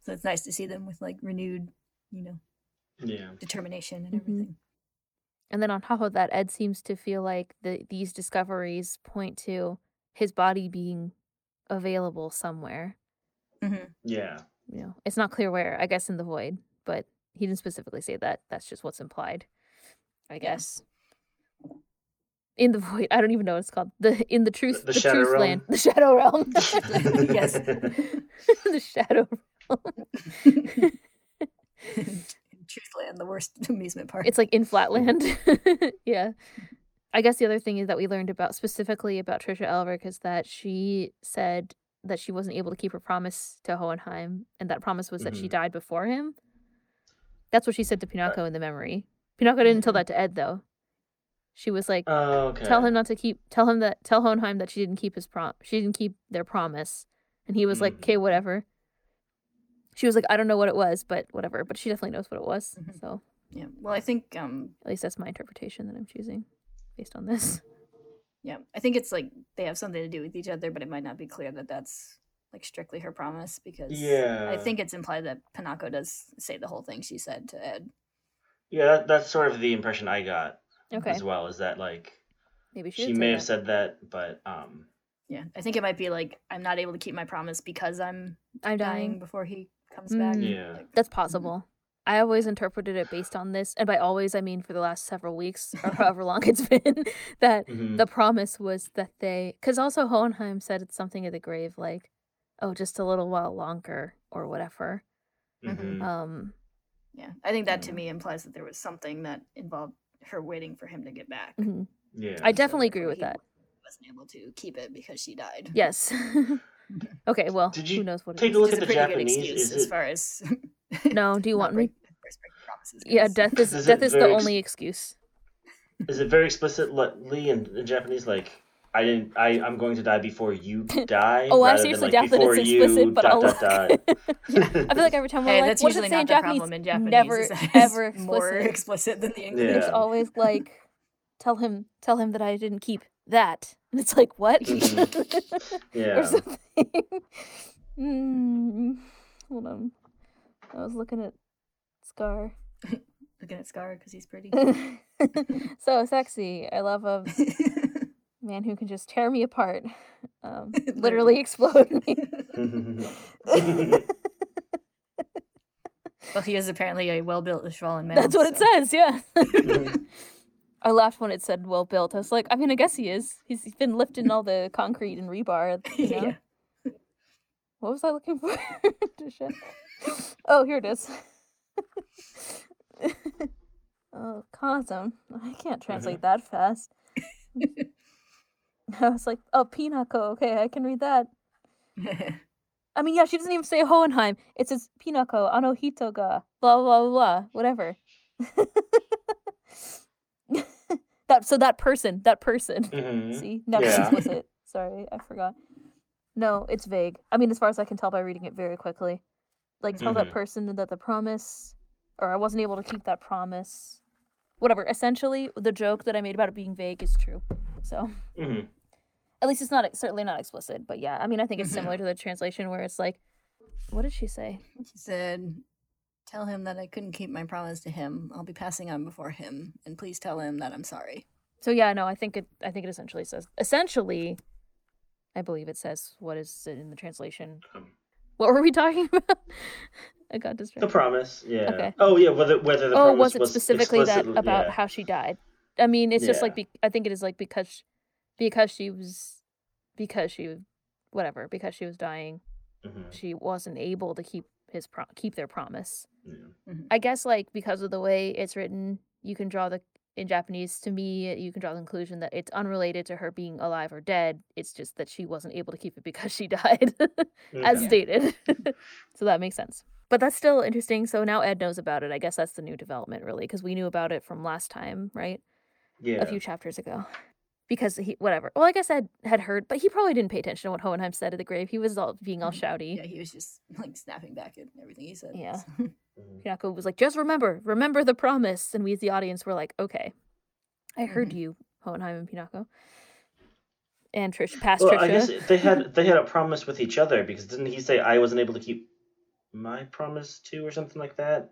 So it's nice to see them with like renewed, you know, Yeah. determination and Mhm. everything. And then on top of that, Ed seems to feel like the these discoveries point to his body being available somewhere. hmm Yeah. You know, it's not clear where. I guess in the void, but he didn't specifically say that. That's just what's implied. I Yeah. guess. In the void, I don't even know what it's called. The in the truth, the the, shadow truth realm? land, the shadow realm. Yes. the shadow. Truthland, the worst amusement park. It's like in Flatland. yeah. I guess the other thing is that we learned about specifically about Trisha Elric is that she said that she wasn't able to keep her promise to Hohenheim, and that promise was that she Mhm. died before him. That's what she said to Pinako in the memory. Pinako didn't tell Mhm. that to Ed though. She was like, Oh, okay. "Tell him not to keep. Tell him that. Tell Hohenheim that she didn't keep his prom. She didn't keep their promise." And he was like, Mhm. "Okay, whatever." She was like, "I don't know what it was, but whatever." But she definitely knows what it was. Mhm. So yeah. Well, I think um at least that's my interpretation that I'm choosing based on this. yeah, I think it's like they have something to do with each other, but it might not be clear that that's like strictly her promise because I think it's implied that Pinako does say the whole thing she said to Ed. Yeah, that, that's sort of the impression I got Okay, as well. Is that like maybe she, she, may have that. said that, but um, Yeah, I think it might be like I'm not able to keep my promise because I'm I'm dying dying. before he comes back. Mm. Yeah. Like, That's possible. I always interpreted it based on this, and by always I mean for the last several weeks or however long it's been. That mhm. the promise was that they, because also Hohenheim said it's something at the grave, like, "Oh, just a little while longer" or whatever. Mhm. Um, yeah, I think that to me implies that there was something that involved her waiting for him to get back. mhm. yeah. I So definitely agree with he that. Wasn't able to keep it because she died. Yes. okay. Well, Did who knows what it take is. a look Which at a the pretty good Japanese? excuse Is as it- far as No, do you want me? break- as far as breaking promises Yeah, death is Is death it is the ex- only excuse. Is it very explicitly in, in Japanese? Like, I didn't. I I'm going to die before you oh, die. Oh, I rather seriously than, like, doubt that it's explicit, you, but dot, I'll dot, look. dot. I feel like every time we're Hey, like, that's what does it say in not Japanese? in Japanese. Never, is that it's ever more explicit. explicit than the Yeah. English. There's always like, tell him, tell him that I didn't keep that, and it's like what? Mhm. or yeah. something. mm, hold on, I was looking at Scar. Looking at Scar because he's pretty. so sexy. I love a man who can just tear me apart, um, literally explode me. well, he is apparently a well-built Ishvalan man. That's what it says. Yeah. I laughed when it said well built. I was like, I mean, I guess he is. He's been lifting all the concrete and rebar. You know? yeah. What was I looking for? Oh, here it is. oh, Cosm. I can't translate that fast. I was like, oh, Pinako. Okay, I can read that. I mean, yeah, she doesn't even say Hohenheim. It says Pinako, Anohito ga, blah, blah, blah, blah, whatever. That So that person, that person. Mhm. See? No, it's Yeah. explicit. Sorry, I forgot. No, it's vague. I mean, as far as I can tell by reading it very quickly. Like, tell that Mhm. person that the promise, or I wasn't able to keep that promise. Whatever. Essentially, the joke that I made about it being vague is true. So, Mhm. at least it's not certainly not explicit. But yeah, I mean, I think it's Mhm. similar to the translation where it's like, what did she say? She said, "Tell him that I couldn't keep my promise to him. I'll be passing on before him, and please tell him that I'm sorry." So yeah, no, I think it. I think it essentially says. Essentially, I believe it says what is it in the translation. Um, What were we talking about? I got distracted. The promise. Yeah. Okay. Oh yeah. Whether whether the oh, promise was it specifically that about yeah. how she died? I mean, it's just like be- I think it is like because because she was because she whatever because she was dying, Mhm. she wasn't able to keep his pro- keep their promise. Yeah. I guess like because of the way it's written, you can draw the in Japanese to me, you can draw the conclusion that it's unrelated to her being alive or dead. It's just that she wasn't able to keep it because she died, as stated. so that makes sense. But that's still interesting. So now Ed knows about it. I guess that's the new development, really, because we knew about it from last time, right? Yeah. A few chapters ago. Because he, whatever. Well, I guess Ed had heard, but he probably didn't pay attention to what Hohenheim said at the grave. He was all being all Mhm. shouty. Yeah, he was just like snapping back at everything he said. Yeah. so- Mhm. Pinako was like, just remember, remember the promise. And we as the audience were like, okay, I heard Mhm. you, Hohenheim and Pinako. and Trish past Well, Trisha. I guess they had they had a promise with each other because didn't he say I wasn't able to keep my promise too or something like that?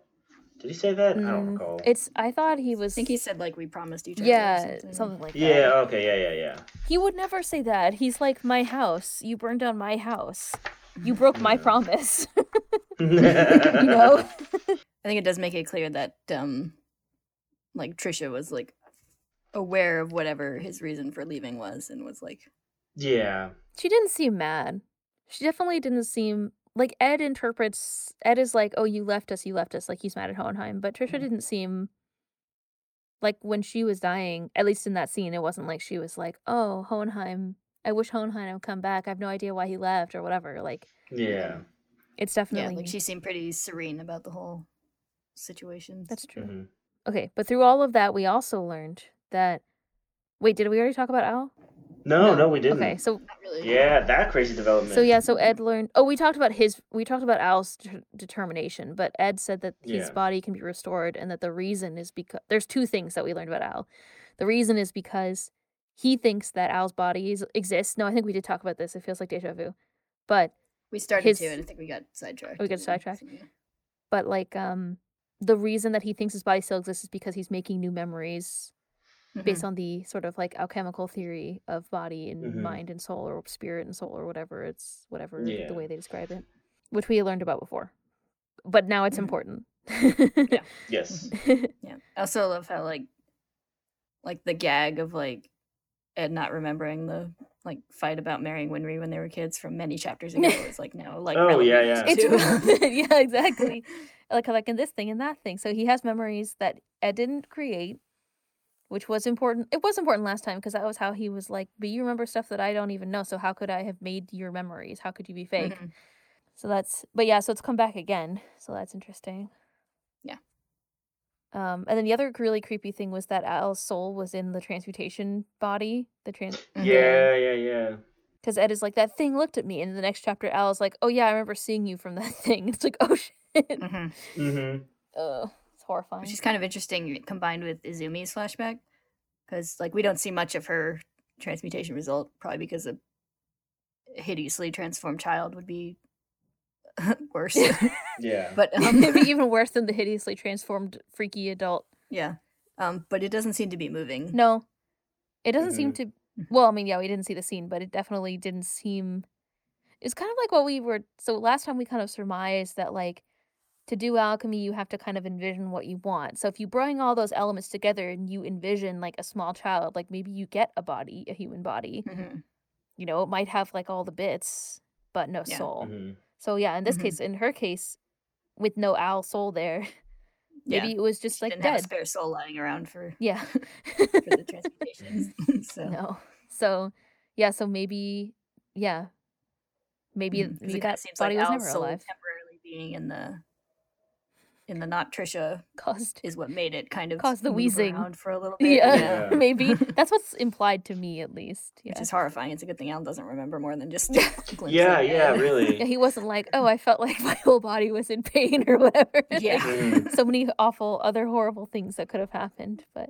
Did he say that? I don't Mm, recall. It's I thought he was. I think he said like we promised each other. yeah, something. something like that. Yeah. Okay. Yeah. Yeah. Yeah. He would never say that. He's like my house. You burned down my house. You broke my promise. you you know? I think it does make it clear that um like Trisha was like aware of whatever his reason for leaving was and was like Yeah. she didn't seem mad. She definitely didn't seem like Ed interprets Ed is like, "Oh, you left us, you left us." Like he's mad at Hohenheim, but Trisha Mhm. didn't seem like when she was dying. At least in that scene, it wasn't like she was like, "Oh, Hohenheim, I wish Hohenheim would come back. I have no idea why he left or whatever." Like Yeah. it's definitely yeah, definitely like she seemed pretty serene about the whole situation. that's true. Mhm. Okay, but through all of that, we also learned that. Wait, did we already talk about Al? No, No. no, we didn't. Okay, so really. Yeah, that crazy development. So yeah, so Ed learned. Oh, we talked about his. We talked about Al's de- determination, but Ed said that his Yeah. body can be restored, and that the reason is because there's two things that we learned about Al. The reason is because he thinks that Al's body is, exists. No, I think we did talk about this. It feels like deja vu, but We started his- to and I think we got sidetracked. Oh, we got sidetracked? yeah. but like um, the reason that he thinks his body still exists is because he's making new memories Mhm. based on the sort of like alchemical theory of body and Mhm. mind and soul or spirit and soul or whatever it's whatever Yeah. the way they describe it which we learned about before but now it's Mhm. important yeah. yes. Yeah. I also love how like like the gag of like Ed not remembering the like fight about marrying Winry when they were kids from many chapters ago is like now like Oh, yeah, yeah. it's yeah exactly like like in this thing and that thing so he has memories that ed didn't create which was important it was important last time because that was how he was like but you remember stuff that i don't even know so how could i have made your memories how could you be fake Mhm. So that's but yeah, so it's come back again. So that's interesting. Yeah. Um, and then the other really creepy thing was that Al's soul was in the transmutation body. The trans Mhm. Yeah, yeah, yeah. because Ed is like that thing looked at me, and in the next chapter, Al's like, oh yeah, I remember seeing you from that thing. It's like oh shit, Mm-hmm. Mm-hmm. oh, it's horrifying. Which is kind of interesting combined with Izumi's flashback because like we don't see much of her transmutation result probably because a hideously transformed child would be worse. Yeah. but um, Maybe even worse than the hideously transformed freaky adult. yeah, um, but it doesn't seem to be moving. No, it doesn't seem to. Mhm. Well, I mean, yeah, we didn't see the scene, but it definitely didn't seem. It's kind of like what we were. So last time we kind of surmised that like to do alchemy, you have to kind of envision what you want. So if you bring all those elements together and you envision like a small child, like maybe you get a body, a human body. Mhm. You know, it might have like all the bits, but no Yeah. soul. hmm So yeah, in this Mhm. case, in her case, with no owl soul there, maybe Yeah. it was just She like didn't have a dead. spare soul lying around for Yeah. for the transmutations. so No. So yeah, so maybe yeah. Maybe, it kind that seems body like was never alive. temporarily being in the in the not Trisha Caused is what made it kind of Caused the wheezing. around for a little bit. yeah, Yeah. maybe. That's what's implied to me at least. Yeah. Which is horrifying. It's a good thing Al doesn't remember more than just Yeah, yeah, really. Yeah, he wasn't like, "Oh, I felt like my whole body was in pain or whatever." Yeah. Mhm. so many awful other horrible things that could have happened, but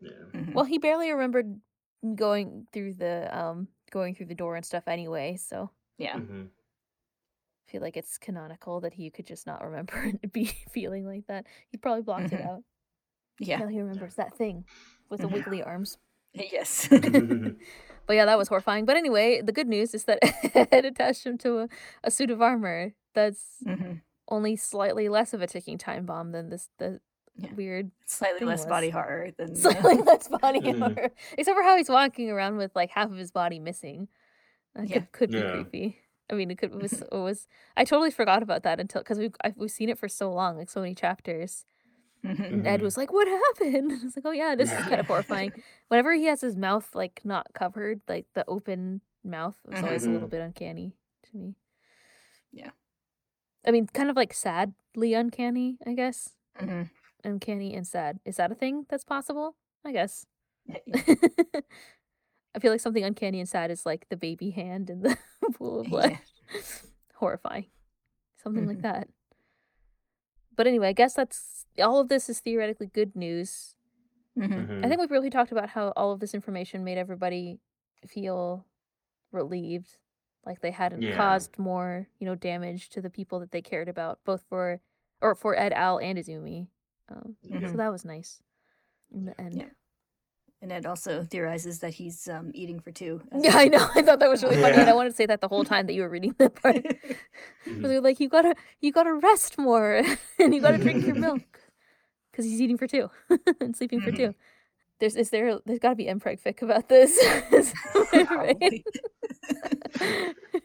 Yeah. Mhm. well, he barely remembered going through the um going through the door and stuff anyway, so yeah. hmm I feel like it's canonical that he could just not remember and be feeling like that. He probably blocked it Mhm. out. Yeah. Now he remembers that thing with the Mhm. wiggly arms. Yes. But yeah, that was horrifying. But anyway, the good news is that it attached him to a, a suit of armor that's Mhm. only slightly less of a ticking time bomb than this the Yeah. weird Slightly less was- body horror than slightly less body horror. Except for how he's walking around with like half of his body missing. That Yeah. could, could be Yeah. creepy. I mean, it could it was it was. I totally forgot about that until because we've I've, we've seen it for so long, like so many chapters. Mhm. Ed was like, "What happened?" I was like, "Oh yeah, this is kind of horrifying." Whenever he has his mouth like not covered, like the open mouth, was always a little Mhm. bit uncanny to me. Yeah. I mean, kind of like sadly uncanny, I guess. Mhm. Uncanny and sad. Is that a thing that's possible? I guess. Yeah. I feel like something uncanny and sad is like the baby hand in the pool of Yeah. blood. Horrifying. Something like Mhm. that. But anyway, I guess that's all of this is theoretically good news. Mhm. Mhm. I think we've really talked about how all of this information made everybody feel relieved, like they hadn't Yeah. caused more, you know, damage to the people that they cared about, both for or for Ed, Al, and Izumi. Um, So Mhm. that was nice. In the end. Yeah. And Ed also theorizes that he's um, eating for two. Yeah, well. I know. I thought that was really funny, and I wanted to say that the whole time that you were reading that part. Mhm. They're like, you gotta, you gotta rest more, and you gotta drink your milk, because he's eating for two and sleeping for Mhm. two. There's, is there? There's got to be impreg fic about this. right?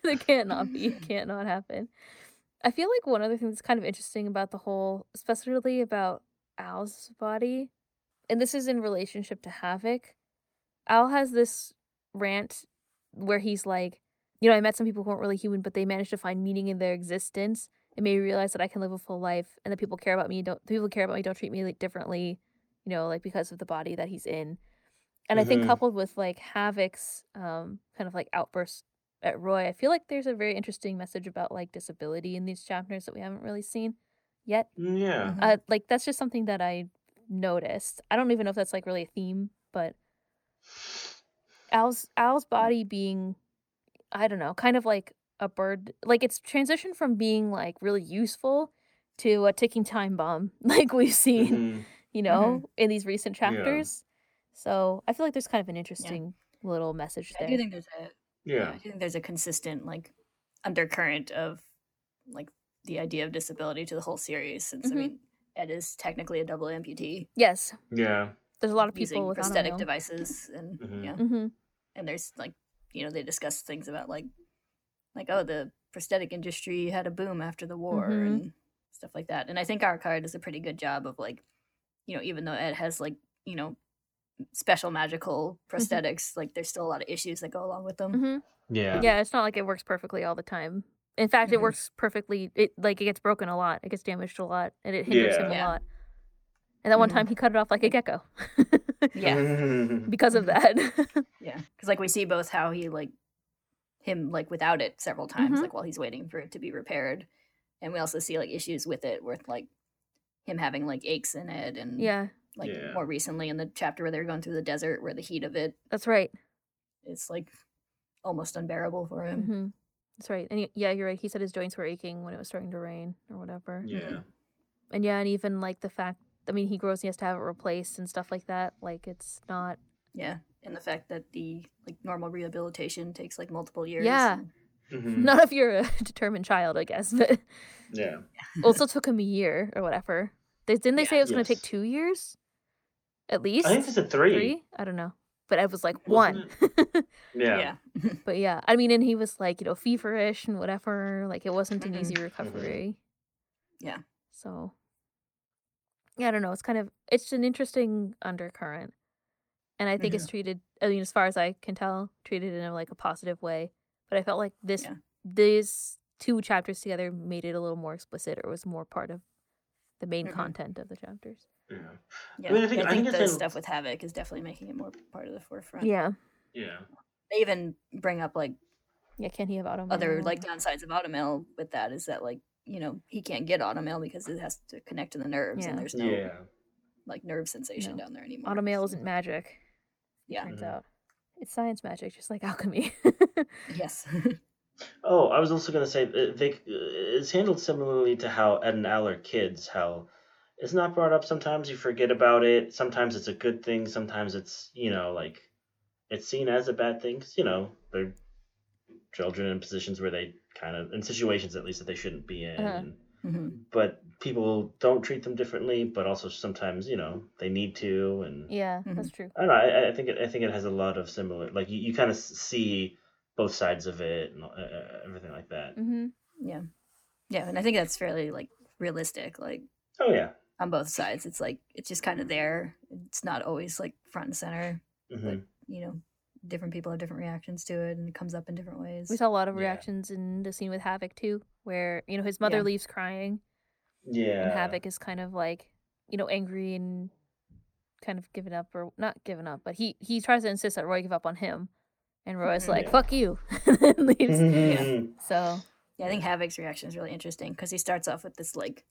There can't not be. It can't not happen. I feel like one other thing that's kind of interesting about the whole, especially about Al's body, and this is in relationship to Havoc. Al has this rant where he's like, you know, I met some people who weren't really human, but they managed to find meaning in their existence. It made me realize that I can live a full life, and that people care about me. Don't the people who care about me don't treat me like, differently, you know, like because of the body that he's in. And I think Mhm. coupled with like Havoc's um kind of like outburst at Roy, I feel like there's a very interesting message about like disability in these chapters that we haven't really seen yet. Yeah. Mhm. Uh, like that's just something that I noticed. I don't even know if that's like really a theme, but Al's Al's body being, I don't know, kind of like a bird. Like it's transitioned from being like really useful to a ticking time bomb, like we've seen, Mhm. you know, in these recent Yeah. chapters. So I feel like there's kind of an interesting little message there. I do think there's a yeah, Yeah. I think there's a consistent like undercurrent of like the idea of disability to the whole series. Since Mhm. I mean, Ed is technically a double amputee yes, Yeah. there's a lot of people using with prosthetic automail. devices, and Mhm. yeah, hmm and there's like you know they discuss things about like like oh the prosthetic industry had a boom after the war Mhm. and stuff like that. And I think Arakawa does a pretty good job of like you know even though Ed has like you know special magical prosthetics, like there's still a lot of issues that go along with them. hmm Yeah. Yeah, it's not like it works perfectly all the time. In fact, it Mhm. works perfectly. It like it gets broken a lot. It gets damaged a lot, and it hinders him a Yeah. lot. And that one Mhm. time he cut it off like a gecko Yeah. Because of that. Yeah, because like we see both how he like him like without it several times, Mhm. like while he's waiting for it to be repaired, and we also see like issues with it with like him having like aches in it, and yeah, like Yeah. more recently in the chapter where they were going through the desert, where the heat of it that's right. It's like almost unbearable for him. That's right. And he, yeah, you're right. He said his joints were aching when it was starting to rain or whatever. Yeah. And yeah, and even like the fact. I mean, he grows and he has to have it replaced and stuff like that. Like it's not. Yeah, and the fact that the like normal rehabilitation takes like multiple years. Yeah. and- Mhm. Not if you're a determined child, I guess, but Yeah. also took him a year or whatever. They, didn't they Yeah. say it was going to take two years? At least I think it's a three. three. I don't know, but I was like one. Mm-hmm. Yeah. yeah. but yeah, I mean, and he was like you know feverish and whatever. Like it wasn't an easy mm-hmm. Mm-hmm. recovery. Yeah. So yeah, I don't know. It's kind of it's an interesting undercurrent, and I think it's treated. I mean, as far as I can tell, treated in a, like a positive way. But I felt like this Yeah. these two chapters together made it a little more explicit, or was more part of the main Mhm. content of the chapters. Yeah. Yeah, mean, I think- I I think, think the stuff with Havoc is definitely making it more part of the forefront. Yeah, Yeah. They even bring up like yeah. Can he have auto? other like downsides of automail with that is that like you know he can't get automail because it has to connect to the nerves Yeah. and there's no Yeah. like nerve sensation No. down there anymore. automail so- isn't magic. Yeah. turns Mhm. out it's science magic, just like alchemy. Yes. Oh, I was also gonna say uh, they uh, it's handled similarly to how Ed and Al are kids. How it's not brought up. Sometimes you forget about it. Sometimes it's a good thing. Sometimes it's you know like it's seen as a bad thing. 'cause, you know they're children in positions where they kind of in situations at least that they shouldn't be in. Uh-huh. and- Mhm. but people don't treat them differently. But also sometimes you know they need to and yeah, Mhm. that's true. I don't know. I, I think it, I think it has a lot of similar. Like you, you kind of see both sides of it and uh, uh, everything like that. hmm Yeah. Yeah, and I think that's fairly like realistic. Like Oh yeah. On both sides, it's like it's just kind of there. It's not always like front and center. hmm You know, different people have different reactions to it, and it comes up in different ways. We saw a lot of Yeah. reactions in the scene with Havoc too, where you know his mother Yeah. leaves crying, Yeah. and Havoc is kind of like you know angry and kind of giving up or not giving up, but he he tries to insist that Roy give up on him, and Roy's Mhm. like Yeah. "fuck you," and leaves. So Yeah, I think Havoc's reaction is really interesting because he starts off with this like,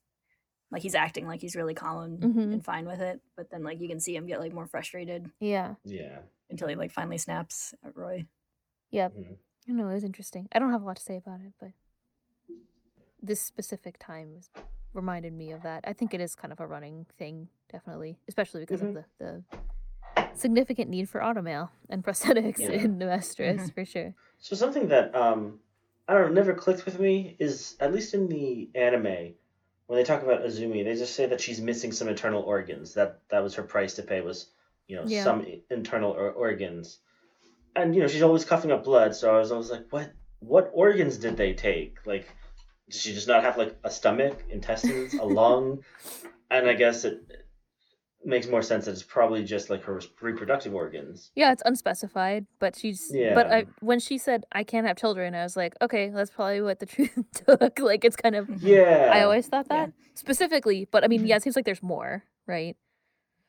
like he's acting like he's really calm Mhm. and fine with it, but then like you can see him get like more frustrated yeah, Yeah. until he like finally snaps at Roy. yep. Mhm. I don't know, it was interesting. I don't have a lot to say about it, but this specific time reminded me of that. I think it is kind of a running thing, definitely, especially because Mhm. of the, the significant need for automail and prosthetics Yeah. in Amestris, Mhm. for sure. So something that um I don't know never clicked with me is at least in the anime when they talk about Izumi, they just say that she's missing some internal organs. That that was her price to pay was you know Yeah. some internal or- organs, and you know she's always coughing up blood. So I was always like, what what organs did they take? Like, does she just not have like a stomach, intestines, a lung? And I guess it makes more sense that it's probably just like her reproductive organs. Yeah, it's unspecified, but she's. yeah. But I, when she said I can't have children, I was like, okay, that's probably what the truth took. Like it's kind of. Mm-hmm. Yeah, I always thought Yeah. that specifically, but I mean, yeah, it mm-hmm. seems like there's more, right?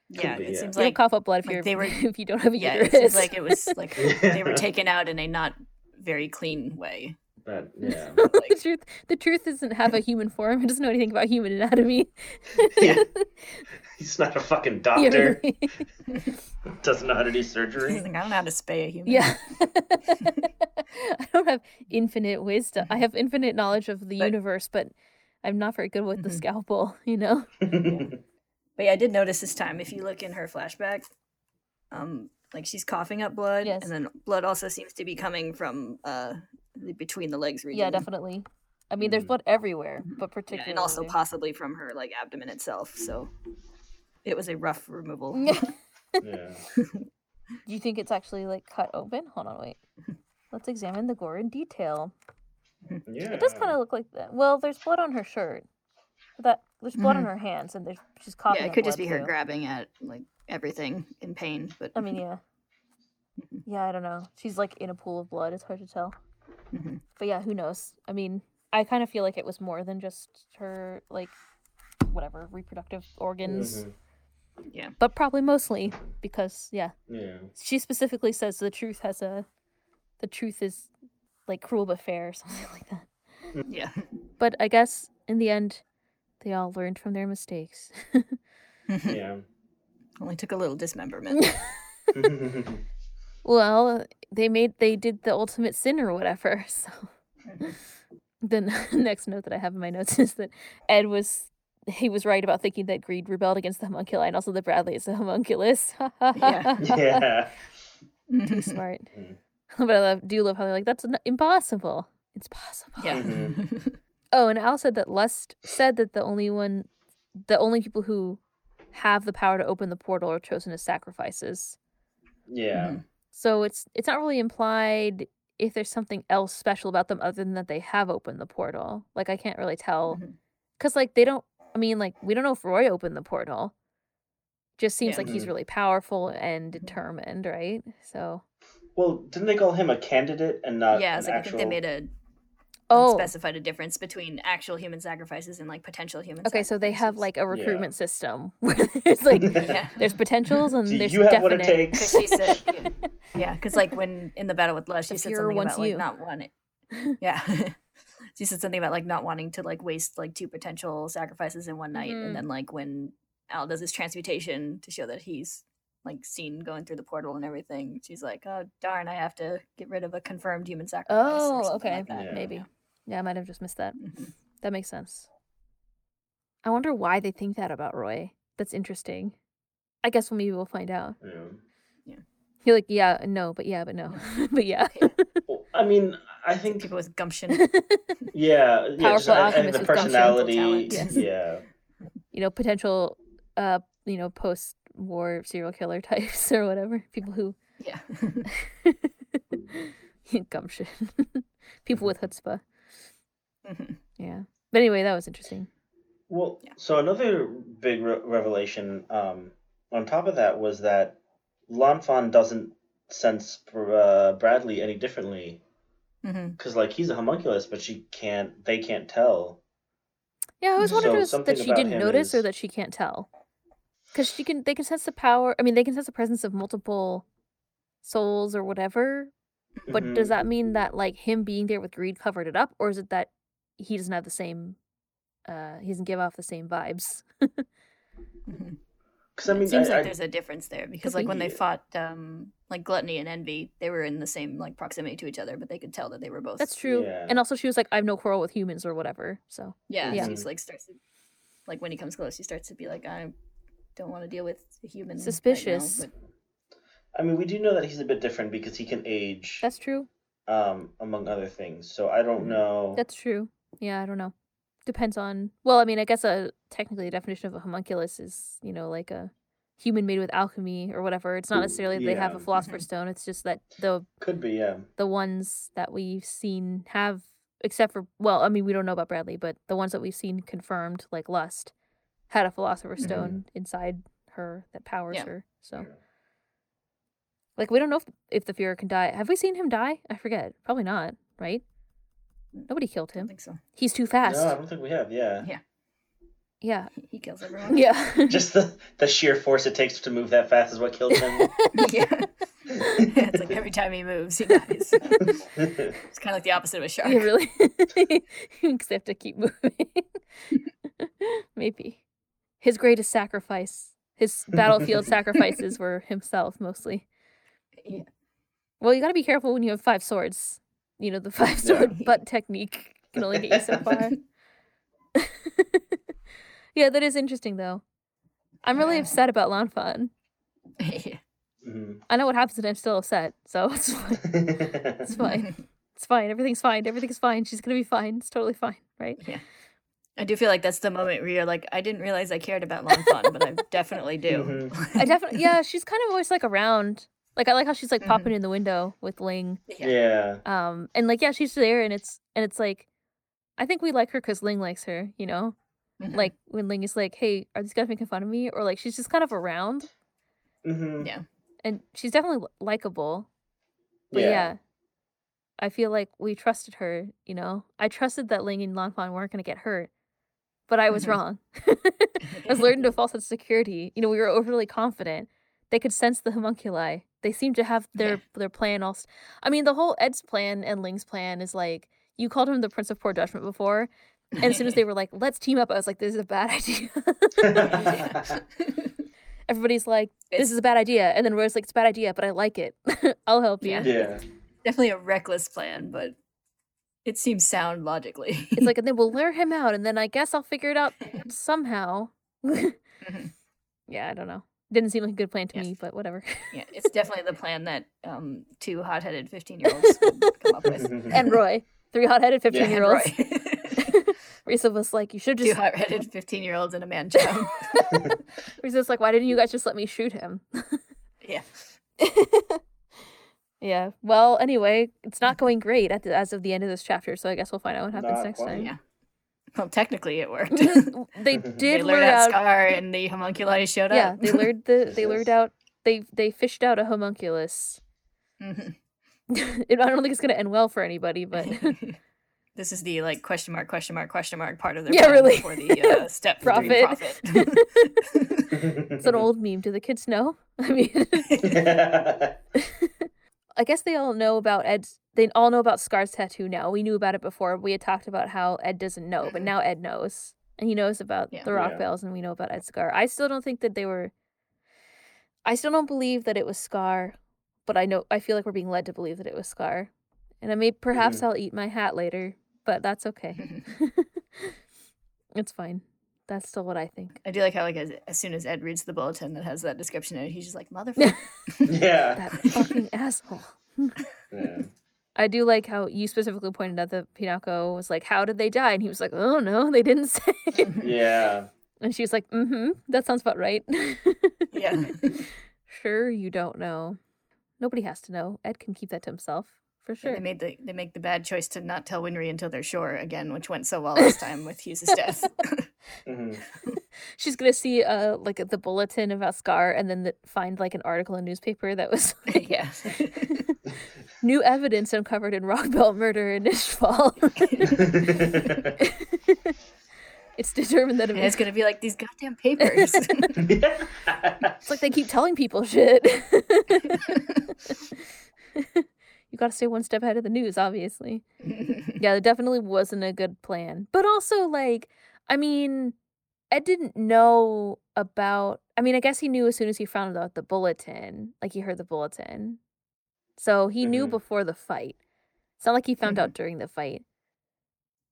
Yeah, Could be, it yeah. seems You don't like cough up blood if like you're they were- if you don't have a yeah, uterus. it seems like it was like they were taken out in a not very clean way. But yeah. the truth the truth doesn't have a human form. It doesn't know anything about human anatomy. Yeah. He's not a fucking Yeah, doctor. really. Doesn't know how to do He's surgery. like, I don't know how to spay a human. Yeah. I don't have infinite wisdom. I have infinite knowledge of the But- universe, but I'm not very good with the Mhm. scalpel, you know? But yeah, I did notice this time. If you look in her flashback, um, like she's coughing up blood, Yes. and then blood also seems to be coming from uh the between the legs region. Yeah, definitely. I mean, there's Mhm. blood everywhere, but Yeah, particularly. and also possibly from her like abdomen itself. So it was a rough removal. yeah. Do you think it's actually like cut open? Hold on, wait. Let's examine the gore in detail. Yeah. It does kind of look like that. Well, there's blood on her shirt. That there's blood on Mhm. her hands, and there's she's coughing. yeah, it could just blood, be her grabbing at like everything in pain. But I mean, yeah. Yeah, I don't know. She's like in a pool of blood. It's hard to tell. Mhm. But yeah, who knows? I mean, I kind of feel like it was more than just her like whatever reproductive organs, Mhm. but probably mostly because yeah, Yeah. she specifically says the truth has a the truth is like cruel but fair or something like that. yeah, But I guess in the end, they all learned from their mistakes. Yeah. Only took a little dismemberment. well, they made they did the ultimate sin or whatever. So then the next note that I have in my notes is that Ed was he was right about thinking that greed rebelled against the homunculi and also that Bradley is a homunculus. Yeah. yeah. Too smart. Mm. But I love, do love how they're like, that's impossible. It's possible. yeah. Oh, and Al said that Lust said that the only one, the only people who have the power to open the portal are chosen as sacrifices. Yeah. Mhm. So it's it's not really implied if there's something else special about them other than that they have opened the portal. Like I can't really tell Mhm. because like they don't. I mean, like we don't know if Roy opened the portal. Just seems Yeah. like he's Mhm. really powerful and determined, right? So Well, didn't they call him a candidate and not yeah, an it's like actual? I think they made a oh, specified a difference between actual human sacrifices and like potential human. Sacrifices. Okay. So they have like a recruitment system where there's like yeah. there's potentials and Do there's you have what it definite. takes? Because she said, yeah, because like when in the battle with Lust, The she said something wants about like not wanting. Yeah, she said something about like not wanting to like waste like two potential sacrifices in one night, Mhm. and then like when Al does his transmutation to show that he's like seen going through the portal and everything, she's like, oh darn, I have to get rid of a confirmed human sacrifice. Oh, okay, like that. Yeah. maybe. Yeah, I might have just missed that. Mhm. That makes sense. I wonder why they think that about Roy. That's interesting. I guess well, maybe we'll find out. Yeah. You're like, yeah, no, but yeah, but no, but yeah. Well, I mean, I think People with gumption. yeah, yeah. just, Powerful I, I think alchemist the with gumption, personality. talent, yes. Yeah. you know, potential, uh, you know, post-war serial killer types or whatever. People who yeah. gumption. People with chutzpah. Mhm. Yeah. But anyway, that was interesting. Well, Yeah. so another big re- revelation um, on top of that was that Lanfan doesn't sense uh, Bradley any differently Mhm. because, like, he's a homunculus, but she can't. They can't tell. Yeah, I always wondered So if it was something that she didn't him notice or that she can't tell. Because she can, they can sense the power. I mean, they can sense the presence of multiple souls or whatever. But Mhm. does that mean that like him being there with greed covered it up, or is it that he doesn't have the same? uh He doesn't give off the same vibes. Because I mean, it seems I, like I- there's a difference there because like be. when they fought um like gluttony and envy, they were in the same like proximity to each other, but they could tell that they were both That's true. Yeah. And also, she was like, "I have no quarrel with humans or whatever." So Yeah, Yeah. she's like starts to, like when he comes close, he starts to be like, I don't want to deal with a human. right now," Suspicious. but- I mean, we do know that he's a bit different because he can age, that's true. um, among other things. So I don't know. That's true. Yeah, I don't know. Depends on. Well, I mean, I guess a technically a definition of a homunculus is you know like a human made with alchemy or whatever. It's not necessarily that they have a philosopher's stone. It's just that the Could be, yeah. the ones that we've seen have, except for well, I mean, we don't know about Bradley, but the ones that we've seen confirmed, like Lust, had a philosopher's Mhm. stone inside her that powers Yeah. her. So. Yeah. Like we don't know if, if the Fuhrer can die. Have we seen him die? I forget. Probably not, right? Nobody killed him. I don't him. think so. He's too fast. No, I don't think we have. Yeah. Yeah. He- He kills everyone. Yeah. Just the the sheer force it takes to move that fast is what kills him. yeah. it's like every time he moves, he dies. It's kind of like the opposite of a shark. yeah, really. Because they have to keep moving. Maybe. His greatest sacrifice, his battlefield sacrifices were himself mostly. Yeah. Well, you got to be careful when you have five swords. You know, the five sword butt technique can only get you so far. yeah, that is interesting though. I'm really Yeah. upset about Lanfan. yeah. Mhm. I know what happens and I'm still upset, so it's fine. It's fine. It's fine. Everything's fine. Everything's fine. She's gonna be fine. It's totally fine, right? Yeah. I do feel like that's the moment where you're like, I didn't realize I cared about Lanfan, but I definitely do. I definitely yeah, she's kind of always like around. Like I like how she's like Mhm. popping in the window with Ling. yeah. Um and like yeah, she's there and it's and it's like I think we like her cuz Ling likes her, you know? Mhm. Like when Ling is like, "Hey, are these guys making fun of me?" or like she's just kind of around hmm Yeah. and she's definitely li- likable. But yeah. I feel like we trusted her, you know. I trusted that Ling and Lanfan weren't going to get hurt. But I was Mhm. wrong. I was learning to a false sense of security. You know, we were overly confident. They could sense the homunculi. They seem to have their Yeah. their plan all. I mean, the whole Ed's plan and Ling's plan is like you called him the Prince of Poor Judgment before, and as soon as they were like, "Let's team up," I was like, "This is a bad idea." Everybody's like, "This It's- is a bad idea," and then Roy's like, "It's a bad idea, but I like it. I'll help you." Yeah. yeah. definitely a reckless plan, but it seems sound logically. It's like, and then we'll lure him out, and then I guess I'll figure it out somehow. Mhm. yeah, I don't know. Didn't seem like a good plan to Yeah. me, but whatever. yeah, it's definitely the plan that um, two hot-headed fifteen-year-olds would come up with. and Roy, three hot-headed fifteen-year-olds. Roy. Riza was like, "You should just two just." hot-headed fifteen-year-olds and a man child. Riza's like, "Why didn't you guys just let me shoot him?" yeah. yeah. Well, anyway, it's not going great at the, as of the end of this chapter, so I guess we'll find out what happens Not next quite. time. Yeah. Well, technically, it worked. they They did they lure lured out out. Scar, and the homunculi showed Yeah, up. Yeah, they lured the. They lured out. They they fished out a homunculus. Mhm. I don't think it's gonna end well for anybody, but this is the like question mark question mark question mark part of the Yeah, really. for the uh, step Profit. profit. it's an old meme. Do the kids know? I mean, I guess they all know about Ed's. They all know about Scar's tattoo now. We knew about it before. We had talked about how Ed doesn't know, but Mhm. now Ed knows, and he knows about Yeah. the rock Yeah. bells, and we know about Ed's scar. I still don't think that they were. I still don't believe that it was Scar, but I know I feel like we're being led to believe that it was Scar, and I may perhaps Mhm. I'll eat my hat later, but that's okay. it's fine. That's still what I think. I do like how like as, as soon as Ed reads the bulletin that has that description in it, he's just like motherfucker. yeah. That fucking asshole. yeah. I do like how you specifically pointed out that Pinako was like, "How did they die?" And he was like, "Oh no, they didn't say." Yeah. and she was like, "Mm-hmm, that sounds about right." yeah. sure, you don't know. Nobody has to know. Ed can keep that to himself for Yeah, sure. They made the they make the bad choice to not tell Winry until they're sure again, which went so well last time with Hughes's death. hmm She's gonna see uh like the bulletin about Scar, and then the, find like an article in newspaper that was like, yeah. new evidence uncovered in Rockbell murder in Ishval. it's determined that it it's gonna be like these goddamn papers. It's like they keep telling people shit. You got to stay one step ahead of the news, obviously. Yeah, it definitely wasn't a good plan. But also, like, I mean, Ed didn't know about I mean, I guess he knew as soon as he found out the bulletin, like he heard the bulletin. So he knew Mhm. before the fight. It's not like he found Mhm. out during the fight.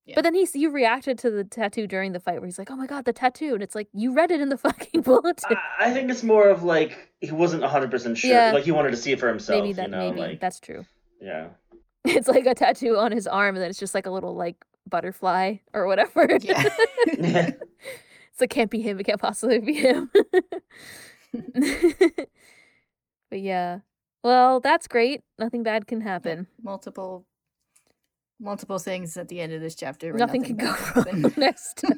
Yeah. But then he's you reacted to the tattoo during the fight where he's like, "Oh my god, the tattoo." And it's like, "You read it in the fucking bulletin." I, I think it's more of like he wasn't 100% sure. Yeah. Like he wanted to see it for himself, maybe that you know, maybe like that's true. Yeah. It's like a tattoo on his arm and then it's just like a little like butterfly or whatever. Yeah. Yeah. It's like can't be him. It can't possibly be him. but yeah. Well, that's great. Nothing bad can happen. multiple multiple things at the end of this chapter. where Nothing, can go bad wrong next time.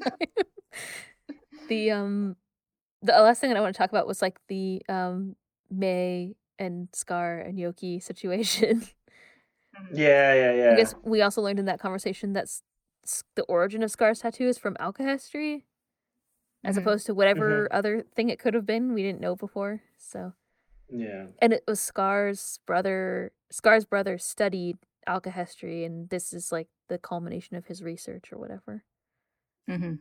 the um, the last thing that I want to talk about was like the um May and Scar and Yoki situation. Yeah, yeah, yeah. I guess we also learned in that conversation that s- s- the origin of Scar's tattoo is from alchemy, as Mhm. opposed to whatever other thing it could have been. We didn't know before. So, Yeah. and it was Scar's brother. Scar's brother studied alchemy, and this is like the culmination of his research or whatever. hmm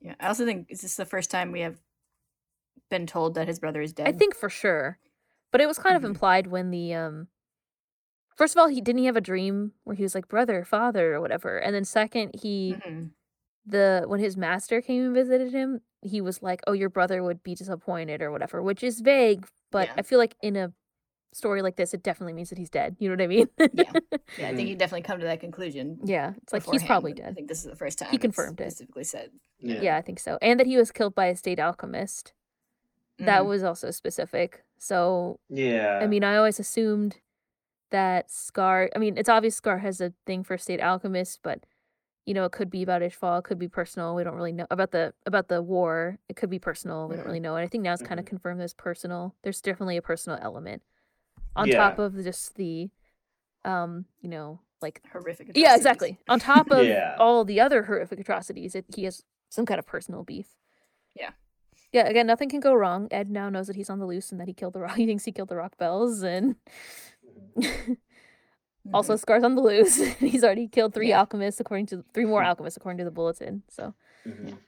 Yeah, I also think is this the first time we have been told that his brother is dead? I think for sure, but it was kind of Mhm. implied when the um. First of all, he didn't he have a dream where he was like brother, father, or whatever, and then second, he Mhm. the when his master came and visited him, he was like, "Oh, your brother would be disappointed or whatever," which is vague, but Yeah. I feel like in a story like this, it definitely means that he's dead. You know what I mean? Yeah. Yeah, I think he definitely come to that conclusion. yeah. It's like he's probably dead. I think this is the first time He confirmed it. Specifically said Yeah. Yeah. I think so, and that he was killed by a state alchemist. That Mhm. was also specific. So Yeah. I mean, I always assumed that Scar. I mean, it's obvious Scar has a thing for state alchemists, but you know, it could be about Ishval. It could be personal. We don't really know about the about the war. It could be personal. We don't really know. And I think now it's kind of Mhm. confirmed as personal. There's definitely a personal element on Yeah. top of just the, um, you know, like horrific. yeah, exactly. On top of Yeah. all the other horrific atrocities, it, he has some kind of personal beef. Yeah. Yeah. Again, nothing can go wrong. Ed now knows that he's on the loose and that he killed the rock. He thinks he killed the Rockbells and. Also scars on the loose. He's already killed three Yeah. alchemists according to three more alchemists according to the bulletin. So Mhm.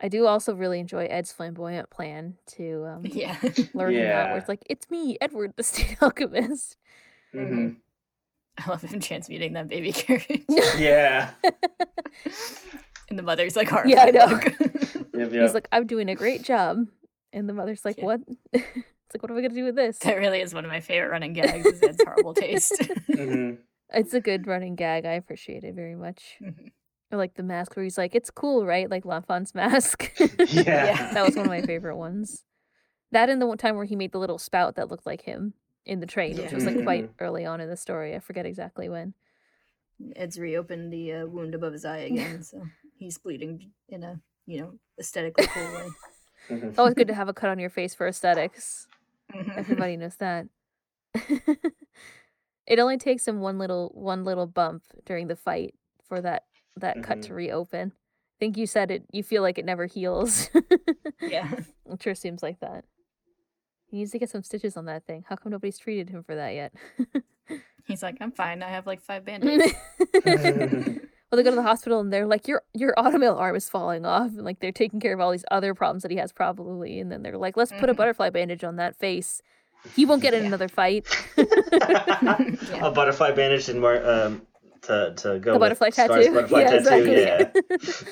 I do also really enjoy Ed's flamboyant plan to um, yeah. lure him out, where it's like, "It's me, Edward, the state alchemist." Mhm. I love him transmuting that baby carriage. Yeah. and the mother's like Yeah, I know. look. Yep, He's like, "I'm doing a great job," and the mother's like, Yeah. "What?" It's like, "What are we gonna do with this?" that really is one of my favorite running gags. Is Ed's horrible taste. Mhm. It's a good running gag. I appreciate it very much. Mhm. Or like the mask where he's like, "It's cool, right?" Like Lanfan's mask. Yeah. that was one of my favorite ones. That and the one time where he made the little spout that looked like him in the train, which was like quite early on in the story. I forget exactly when. Ed's reopened the uh, wound above his eye again, so he's bleeding in a you know aesthetically cool way. It's always good to have a cut on your face for aesthetics. Mhm. Everybody knows that. it only takes him one little one little bump during the fight for that that cut to reopen. I think you said it. You feel like it never heals. yeah. it sure seems like that. He needs to get some stitches on that thing. How come nobody's treated him for that yet? He's like, I'm fine. I have like five band-aids. Well, they go to the hospital and they're like, "Your your automail arm is falling off," and like they're taking care of all these other problems that he has probably. And then they're like, "Let's put a Mhm. butterfly bandage on that face. He won't get in Yeah. another fight." Yeah. A butterfly bandage and more um to to go the with butterfly Scar's tattoo. Butterfly yeah, tattoo. exactly.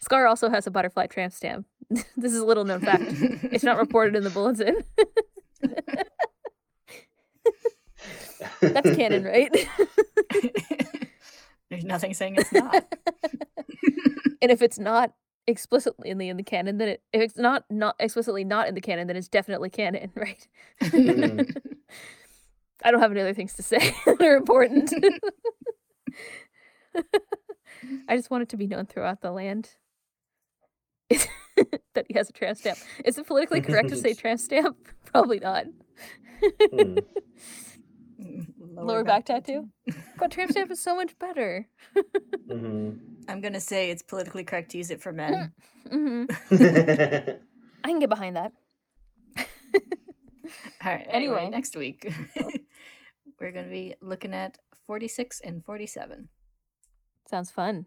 Scar also has a butterfly tramp stamp. this is a little known fact. It's not reported in the bulletin. That's canon, right? There's nothing saying it's not. and if it's not explicitly in the in the canon, then it if it's not not explicitly not in the canon, then it's definitely canon, right? Mhm. I don't have any other things to say that are important. I just want it to be known throughout the land that he has a tramp stamp. Is it politically correct to say tramp stamp? Probably not. Hmm. Lower, back, tattoo. But tramp stamp is so much better. Mhm. I'm gonna say it's politically correct to use it for men. hmm Mhm. I can get behind that. All right. Anyway, Anyway. next week we're gonna be looking at 46 and 47. Sounds fun.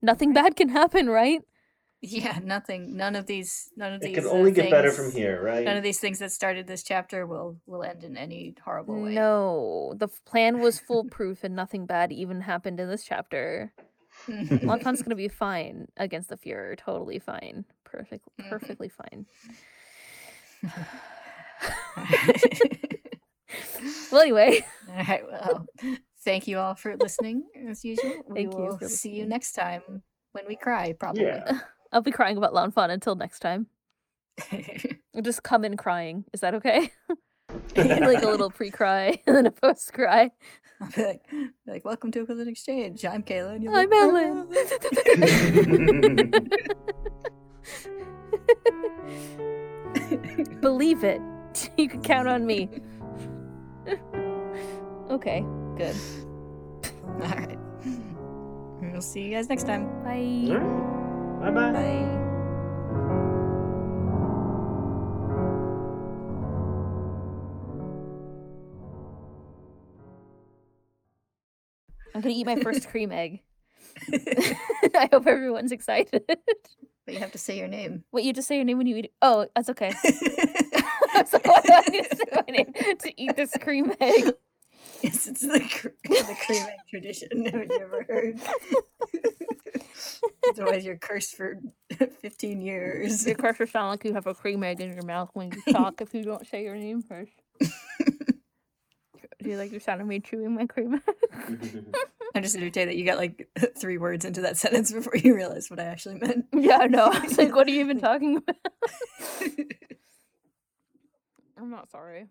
Nothing bad can happen, right? Yeah, nothing. None of these. None of these. It these. can uh, only get better from here, right? None of these things that started this chapter will will end in any horrible way. No, the plan was foolproof and nothing bad even happened in this chapter. Lanfan's gonna be fine against the Fuhrer. Totally fine. Perfect. Perfectly fine. Well, anyway, all right. Well, thank you all for listening. As usual, We thank will for see you next time when we cry. Probably. Yeah. I'll be crying about Lanfan until next time. I'll just come in crying. Is that okay? like a little pre-cry and then a post-cry. I'll be like, be like, welcome to Equivalent Exchange. I'm Kayla. And you'll I'm be, Ellen. Believe it. You can count on me. okay, good. all right. We'll see you guys next time. Bye. Bye bye. I'm gonna eat my first cream egg. I hope everyone's excited. But you have to say your name. Wait, you just say your name when you eat it? Oh, that's okay. so I need to say my name to eat this cream egg? Yes, it's the, cr- the cream egg tradition. Have you ever heard? Otherwise, you're cursed for 15 years. Your cursor sound like you have a cream egg in your mouth when you talk if you don't say your name first. Do you like the sound of me chewing my cream egg? I'm just entertained that you got like three words into that sentence before you realized what I actually meant. yeah, I know. I was like, what are you even talking about? I'm not sorry.